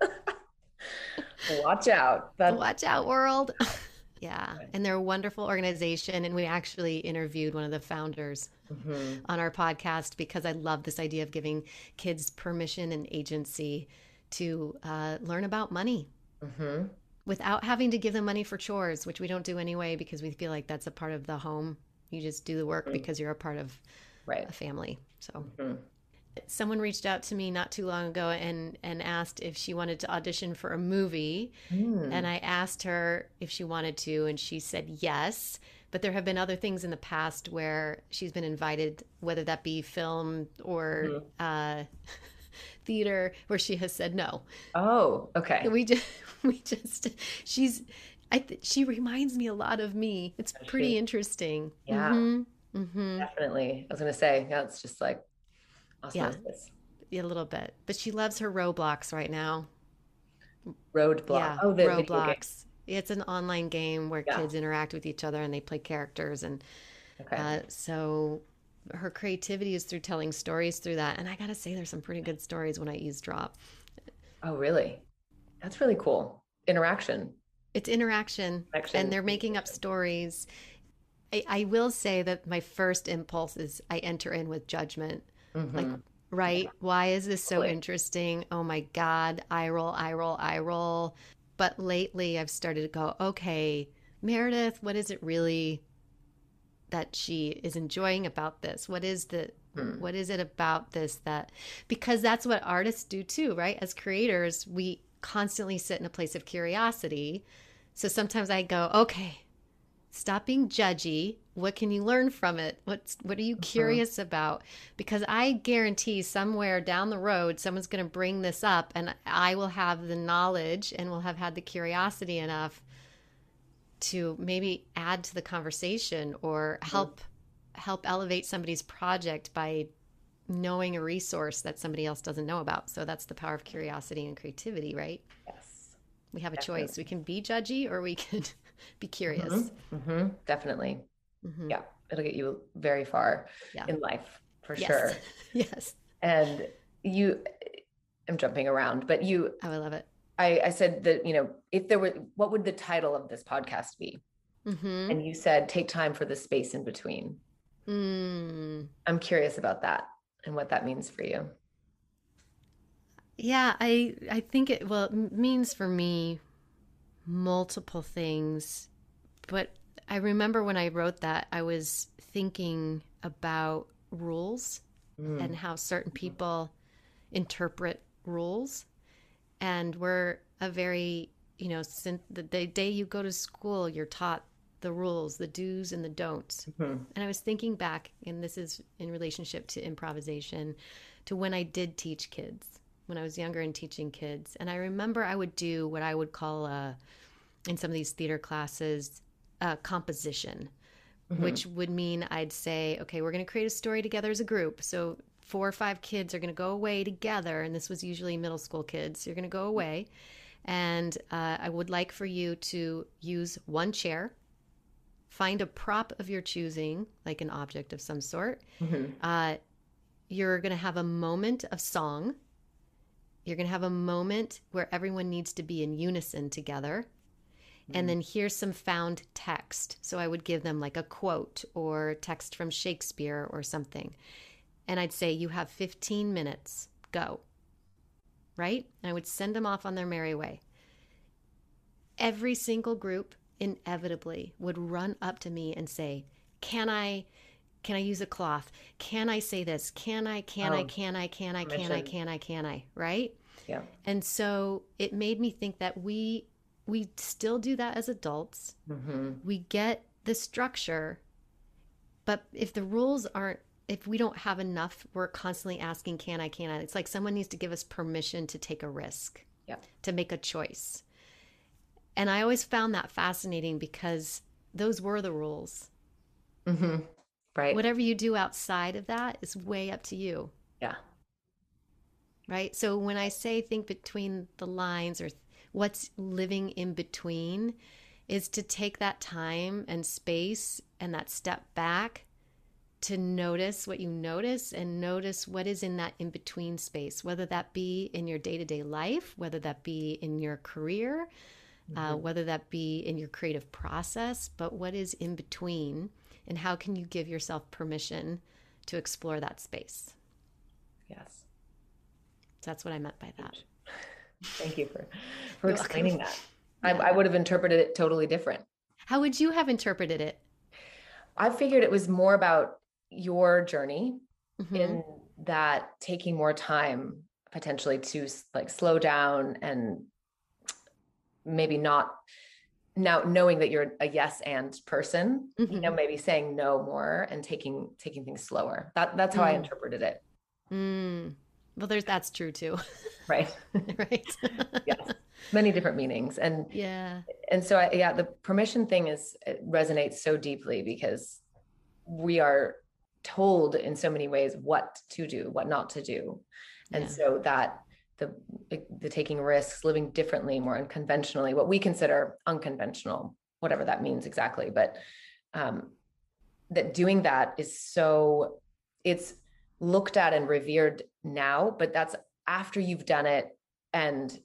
Watch out. That, Watch out, world. yeah. And they're a wonderful organization. And we actually interviewed one of the founders Mhm. on our podcast because I love this idea of giving kids permission and agency to uh, learn about money mm-hmm. Without having to give them money for chores, which we don't do anyway because we feel like that's a part of the home. You just do the work mm-hmm. because you're a part of right. a family. So. Mm-hmm someone reached out to me not too long ago and and asked if she wanted to audition for a movie mm. and i asked her if she wanted to and she said yes but there have been other things in the past where she's been invited whether that be film or mm. uh, theater where she has said no oh okay we just we just she's i th- she reminds me a lot of me it's pretty interesting yeah mm-hmm. Mm-hmm. definitely i was gonna say yeah it's just like osmosis. Yeah, a little bit. But she loves her Roblox right now. Roadblock. Yeah, oh, the Roblox. It's an online game where yeah. kids interact with each other and they play characters, and okay. uh, so her creativity is through telling stories through that. And I gotta say, there's some pretty good stories when I eavesdrop. Oh, really? That's really cool. Interaction. It's interaction, interaction. and they're making up stories. I, I will say that my first impulse is I enter in with judgment Mm-hmm. Like, right? Yeah. Why is this so interesting? Oh my God, I roll, I roll, I roll. But lately I've started to go, okay, Meredith, what is it really that she is enjoying about this? What is the hmm. what is it about this that because that's what artists do too, right? As creators, we constantly sit in a place of curiosity. So sometimes I go, okay, stop being judgy what can you learn from it what's what are you uh-huh. curious about because i guarantee somewhere down the road someone's going to bring this up and i will have the knowledge and will have had the curiosity enough to maybe add to the conversation or help help elevate somebody's project by knowing a resource that somebody else doesn't know about so that's the power of curiosity and creativity right yes we have a Definitely. choice we can be judgy or we can be curious. Mm-hmm. Mm-hmm. Definitely. Mm-hmm. Yeah. It'll get you very far yeah. in life for yes. sure. yes. And you, I'm jumping around, but you, I love it. I, I said that, you know, if there were, what would the title of this podcast be? Mm-hmm. And you said, take time for the space in between. Mm. I'm curious about that and what that means for you. Yeah, I I think it well it means for me multiple things. But I remember when I wrote that, I was thinking about rules mm. and how certain people interpret rules. And we're a very, you know, since the day you go to school, you're taught the rules, the do's and the don'ts. Mm-hmm. And I was thinking back, and this is in relationship to improvisation, to when I did teach kids when I was younger and teaching kids. And I remember I would do what I would call a, in some of these theater classes, a composition, mm-hmm. which would mean I'd say, okay, we're going to create a story together as a group. So four or five kids are going to go away together. And this was usually middle school kids. You're going to go away. And uh, I would like for you to use one chair find a prop of your choosing, like an object of some sort. Mm-hmm. Uh, you're going to have a moment of song. You're going to have a moment where everyone needs to be in unison together. Mm-hmm. And then here's some found text. So I would give them like a quote or text from Shakespeare or something. And I'd say, You have 15 minutes, go. Right? And I would send them off on their merry way. Every single group inevitably would run up to me and say, Can I? Can I use a cloth? Can I say this? Can I? Can oh, I? Can I? Can I? Can I? Can I? Can I? Right? Yeah. And so it made me think that we we still do that as adults. Mm-hmm. We get the structure, but if the rules aren't if we don't have enough, we're constantly asking, can I, can I? It's like someone needs to give us permission to take a risk, yeah. to make a choice. And I always found that fascinating because those were the rules. Mm-hmm. Right. Whatever you do outside of that is way up to you. Yeah. Right. So when I say think between the lines or what's living in between is to take that time and space and that step back to notice what you notice and notice what is in that in between space, whether that be in your day to day life, whether that be in your career, uh, mm-hmm. uh, whether that be in your creative process, but what is in between and how can you give yourself permission to explore that space? Yes. That's what I meant by that. Thank you for for explaining that. I, I would have interpreted it totally different. How would you have interpreted it? I figured it was more about your journey Mhm. in that taking more time potentially to like slow down and maybe not now knowing that you're a yes and person you know Mhm. maybe saying no more and taking taking things slower that that's how i Mm. interpreted it Mm. Well, there's that's true too, right right? yes many different meanings and yeah. and so I, yeah the permission thing is it resonates so deeply because we are told in so many ways what to do what not to do. And Yeah. so that the the taking risks living differently more unconventionally what we consider unconventional whatever that means exactly but um that doing that is so it's looked at and revered now but that's after you've done it and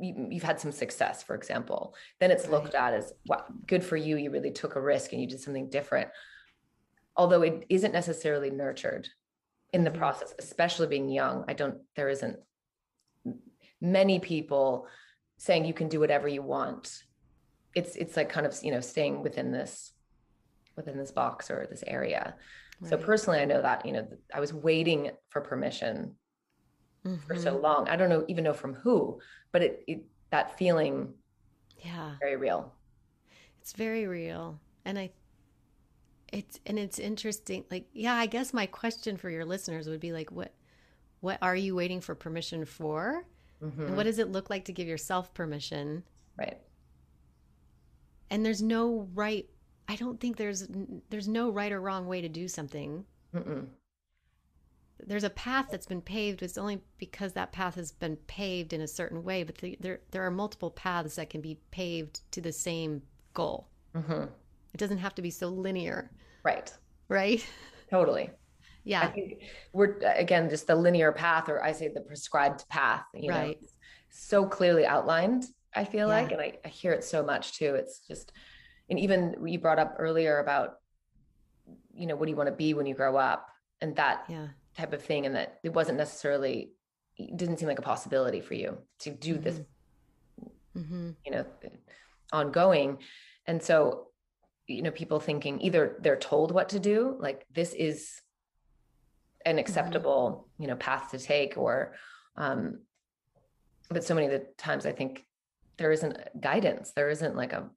you, you've had some success for example. Then it's looked at as wow good for you you really took a risk and you did something different although it isn't necessarily nurtured in the Mhm. process especially being young i don't there isn't many people saying you can do whatever you want it's it's like kind of you know staying within this within this box or this area so personally i know that you know i was waiting for permission for so Mhm. long i don't know even know from who but it, it that feeling Yeah. very real It's very real. And I it's and it's interesting. Like, yeah, I guess my question for your listeners would be like what what are you waiting for permission for? Mhm. And what does it look like to give yourself permission? right And there's no right I don't think there's there's no right or wrong way to do something. Mm-mm. There's a path that's been paved. It's only because that path has been paved in a certain way, but the, there there are multiple paths that can be paved to the same goal. Mhm. It doesn't have to be so linear, right right? totally I Yeah. think we're again just the linear path, or I say the prescribed path. You know, Right. it's so clearly outlined. I feel like, and I, I hear it so much too. It's just, and even you brought up earlier about, you know, what do you want to be when you grow up, and that Yeah. type of thing, and that it wasn't necessarily, it didn't seem like a possibility for you to do this, hmm you know, ongoing, and so, you know, people thinking either they're told what to do, like this is an acceptable you know path to take or um but so many of the times i think there isn't guidance there isn't like a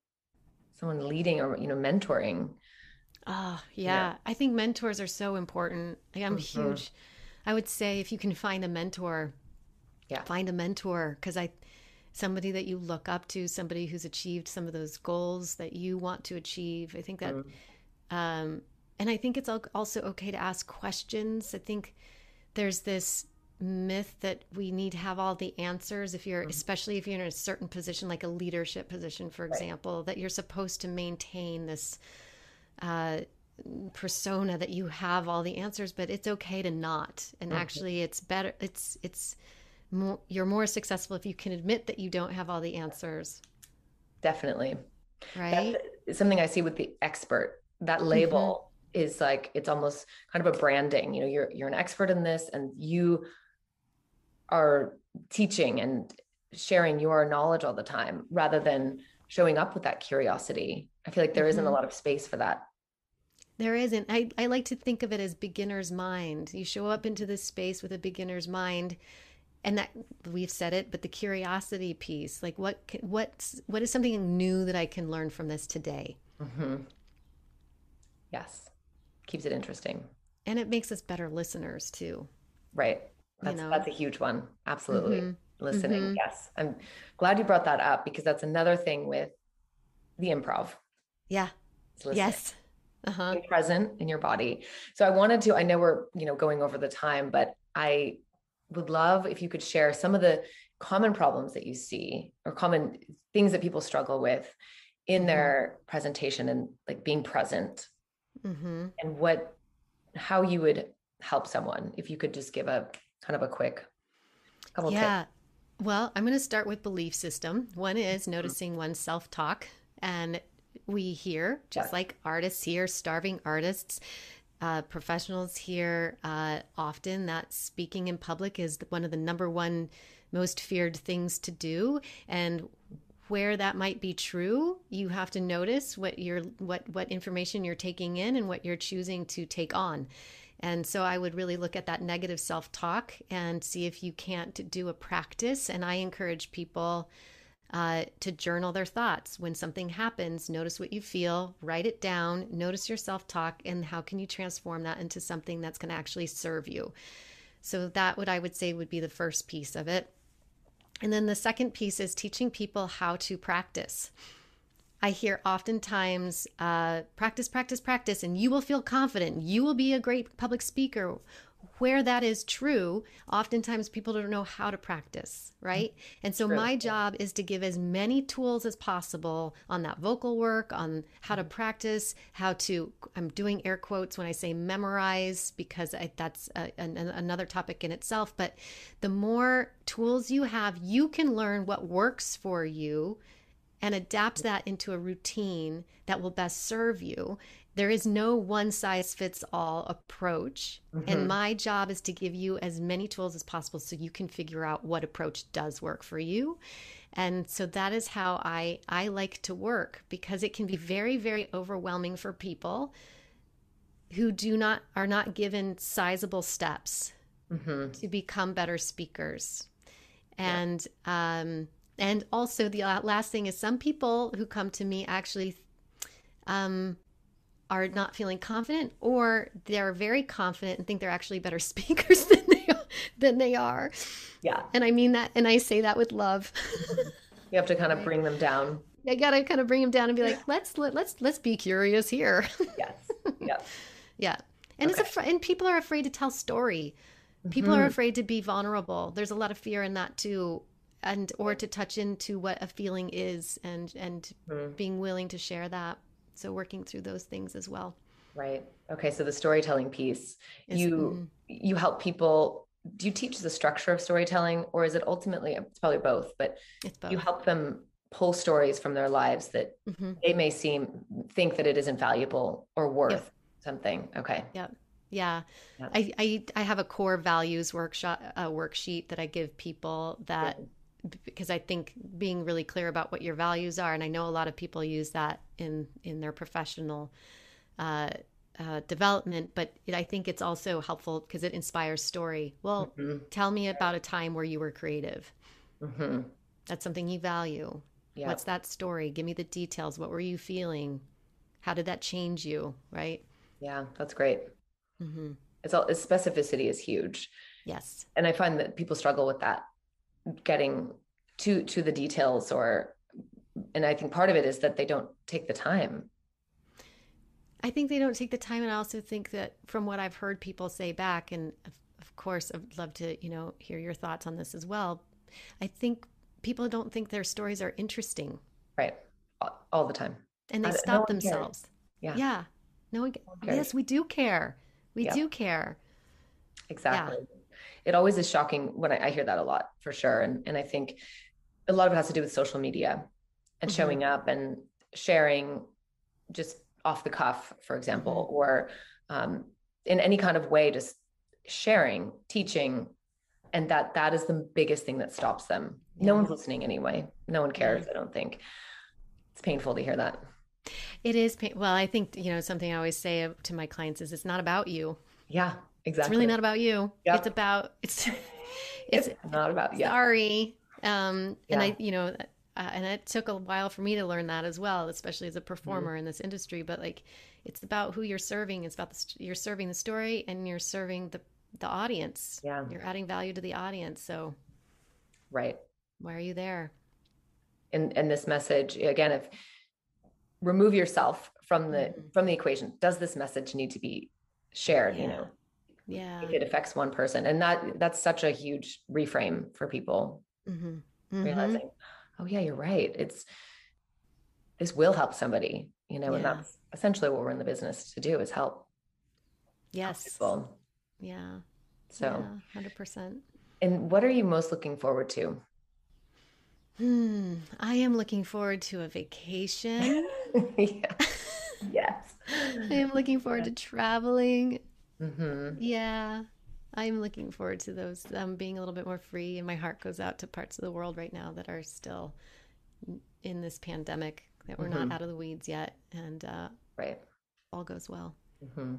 someone leading or you know mentoring Oh, yeah. Yeah. I think mentors are so important. Like, I'm Mhm. huge. I would say if you can find a mentor, Yeah. find a mentor because I, somebody that you look up to, somebody who's achieved some of those goals that you want to achieve. I think that, Mm. um, and I think it's also okay to ask questions. I think there's this myth that we need to have all the answers if you're especially if you're in a certain position like a leadership position for example that you're supposed to maintain this uh, persona that you have all the answers but it's okay to not and actually it's better it's it's more you're more successful if you can admit that you don't have all the answers. Definitely. Right? That's something i see with the expert. That label mm-hmm. is like it's almost kind of a branding. You know you're you're an expert in this and you are teaching and sharing your knowledge all the time rather than showing up with that curiosity. I feel like there not a mm-hmm. lot of space for that. There isn't. I, I like to think of it as beginner's mind. You show up into this space with a beginner's mind, and that we've said it, but the curiosity piece, like what ca- what's what is something new that I can learn from this today, Mhm. yes keeps it interesting and it makes us better listeners too. Right. That's know? that's a huge one. Absolutely. Mhm. Listening. Mhm. Yes. I'm glad you brought that up because that's another thing with the improv. Yeah. Yes. Uh huh. Present in your body. So I wanted to, I know we're, you know, going over the time, but I would love if you could share some of the common problems that you see or common things that people struggle with in Mhm. their presentation and like being present Mm-hmm. and what how you would help someone if you could just give a kind of a quick couple tips. Yeah. Well, I'm going to start with belief system. One is noticing one's self talk. And we hear, just like artists here, starving artists, uh, professionals here, uh, often that speaking in public is one of the number one most feared things to do. And where that might be true you have to notice what you're what what information you're taking in and what you're choosing to take on. And so i would really look at that negative self-talk and see if you can't do a practice. And i encourage people uh, to journal their thoughts when something happens notice what you feel write it down notice your self-talk and how can you transform that into something that's going to actually serve you so that what i would say would be the first piece of it and then the second piece is teaching people how to practice. I hear oftentimes uh, practice, practice, practice, and you will feel confident. You will be a great public speaker. Where that is true, oftentimes people don't know how to practice, right? And so, my job is to give as many tools as possible on that vocal work, on how to practice, how to, I'm doing air quotes when I say memorize, because I, that's a, an, another topic in itself. But the more tools you have, you can learn what works for you and adapt that into a routine that will best serve you. There is no one size fits all approach. Mm-hmm. And my job is to give you as many tools as possible so you can figure out what approach does work for you. And so that is how I I like to work because it can be very very overwhelming for people who do not are not given sizable steps mm-hmm. to become better speakers. And yeah. um and also, the last thing is some people who come to me actually um, are not feeling confident, or they're very confident and think they're actually better speakers than they are, than they are. Yeah, and I mean that, and I say that with love. you have to kind of bring them down. I gotta kind of bring them down and be like, let's let, let's let's be curious here. yes. Yeah. yeah. And okay. it's a and people are afraid to tell story. People mm-hmm. are afraid to be vulnerable. There's a lot of fear in that too and or to touch into what a feeling is and and mm. being willing to share that so working through those things as well right okay so the storytelling piece is, you mm-hmm. you help people do you teach the structure of storytelling or is it ultimately it's probably both but both. you help them pull stories from their lives that mm-hmm. they may seem think that it isn't valuable or worth yep. something okay yep yeah. yeah. I, I I have a core values workshop uh, worksheet that I give people that because I think being really clear about what your values are, and I know a lot of people use that in in their professional uh, uh, development, but it, I think it's also helpful because it inspires story. Well, mm-hmm. tell me about a time where you were creative. Mm-hmm. That's something you value. Yeah. What's that story? Give me the details. What were you feeling? How did that change you? Right? Yeah, that's great. Mm-hmm. It's all specificity is huge. Yes, and I find that people struggle with that getting to to the details or and i think part of it is that they don't take the time. I think they don't take the time and i also think that from what i've heard people say back and of course i'd love to you know hear your thoughts on this as well. I think people don't think their stories are interesting. Right. All the time. And they stop no themselves. Yeah. Yeah. No one, no one yes we do care. We yeah. do care. Exactly. Yeah it always is shocking when I, I, hear that a lot for sure. And, and I think a lot of it has to do with social media and mm-hmm. showing up and sharing just off the cuff, for example, mm-hmm. or um, in any kind of way, just sharing, teaching. And that that is the biggest thing that stops them. Yeah. No one's listening anyway. No one cares, yeah. I don't think. It's painful to hear that. It is pain- well, I think you know something I always say to my clients is it's not about you. Yeah. Exactly. It's really not about you. Yep. It's about it's it's, it's not about you. Sorry. Um yeah. and I you know uh, and it took a while for me to learn that as well, especially as a performer mm-hmm. in this industry, but like it's about who you're serving, it's about the you're serving the story and you're serving the the audience. Yeah. You're adding value to the audience. So Right. Why are you there? And and this message again if remove yourself from the mm-hmm. from the equation does this message need to be shared yeah. you know yeah if it affects one person and that that's such a huge reframe for people mm-hmm. Mm-hmm. realizing oh yeah you're right it's this will help somebody you know yeah. and that's essentially what we're in the business to do is help yes people. yeah so yeah, 100% and what are you most looking forward to hmm i am looking forward to a vacation yeah. yes i am looking forward yeah. to traveling Mm-hmm. Yeah. I'm looking forward to those um, being a little bit more free, and my heart goes out to parts of the world right now that are still in this pandemic that we're mm-hmm. not out of the weeds yet, and uh, right, all goes well. Mm-hmm.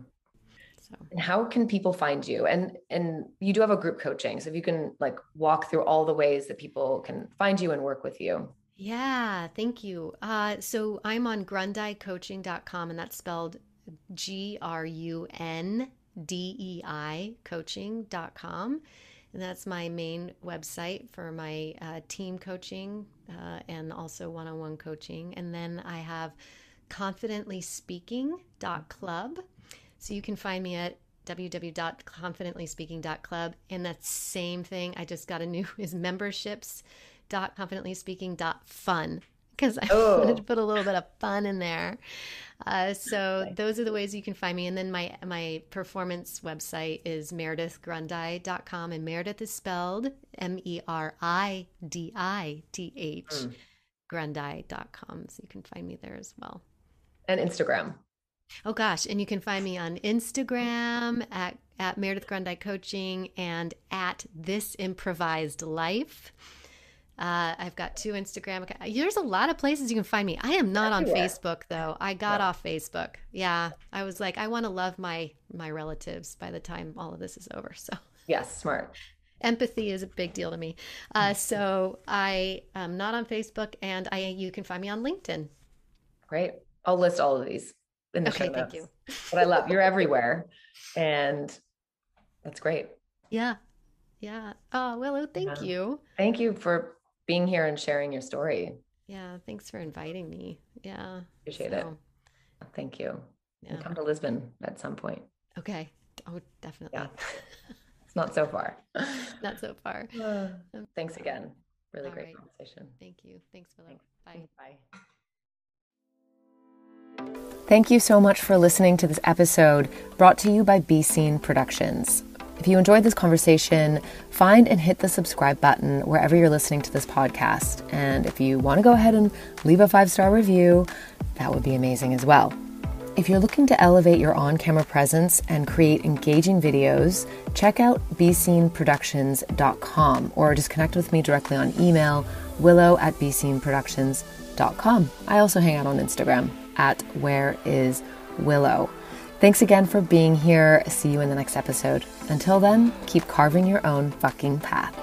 So, and how can people find you? And and you do have a group coaching, so if you can like walk through all the ways that people can find you and work with you. Yeah, thank you. Uh, so I'm on grundeicoaching.com, and that's spelled G R U N D E I coaching.com. And that's my main website for my uh, team coaching uh, and also one on one coaching. And then I have confidentlyspeaking.club. So you can find me at www.confidentlyspeaking.club. And that same thing, I just got a new is memberships.confidentlyspeaking.fun because I oh. wanted to put a little bit of fun in there. Uh, so those are the ways you can find me. And then my my performance website is meredithgrundei.com. And Meredith is spelled M E R I D I T H mm. Grundei.com. So you can find me there as well. And Instagram. Oh gosh. And you can find me on Instagram at, at Meredith Grundei Coaching and at This Improvised Life. Uh, I've got two Instagram accounts. There's a lot of places you can find me. I am not on Facebook though. I got off Facebook. Yeah, I was like, I want to love my my relatives by the time all of this is over. So yes, smart. Empathy is a big deal to me. Uh, so I am not on Facebook, and I you can find me on LinkedIn. Great. I'll list all of these in the okay, show notes. Thank you. But I love you're everywhere, and that's great. Yeah. Yeah. Oh, Willow, thank yeah. you. Thank you for being here and sharing your story. Yeah, thanks for inviting me. Yeah. Appreciate so, it. Thank you. Yeah. come to Lisbon at some point. Okay. Oh, definitely. Yeah. it's not so far. not so far. Uh, thanks again. Really All great right. conversation. Thank you. Thanks, for Willow. Bye. Bye. Thank you so much for listening to this episode brought to you by Be Seen Productions. If you enjoyed this conversation, find and hit the subscribe button wherever you're listening to this podcast. And if you want to go ahead and leave a five star review, that would be amazing as well. If you're looking to elevate your on camera presence and create engaging videos, check out beseenproductions.com or just connect with me directly on email, willow at beseenproductions.com. I also hang out on Instagram at where is willow. Thanks again for being here. See you in the next episode. Until then, keep carving your own fucking path.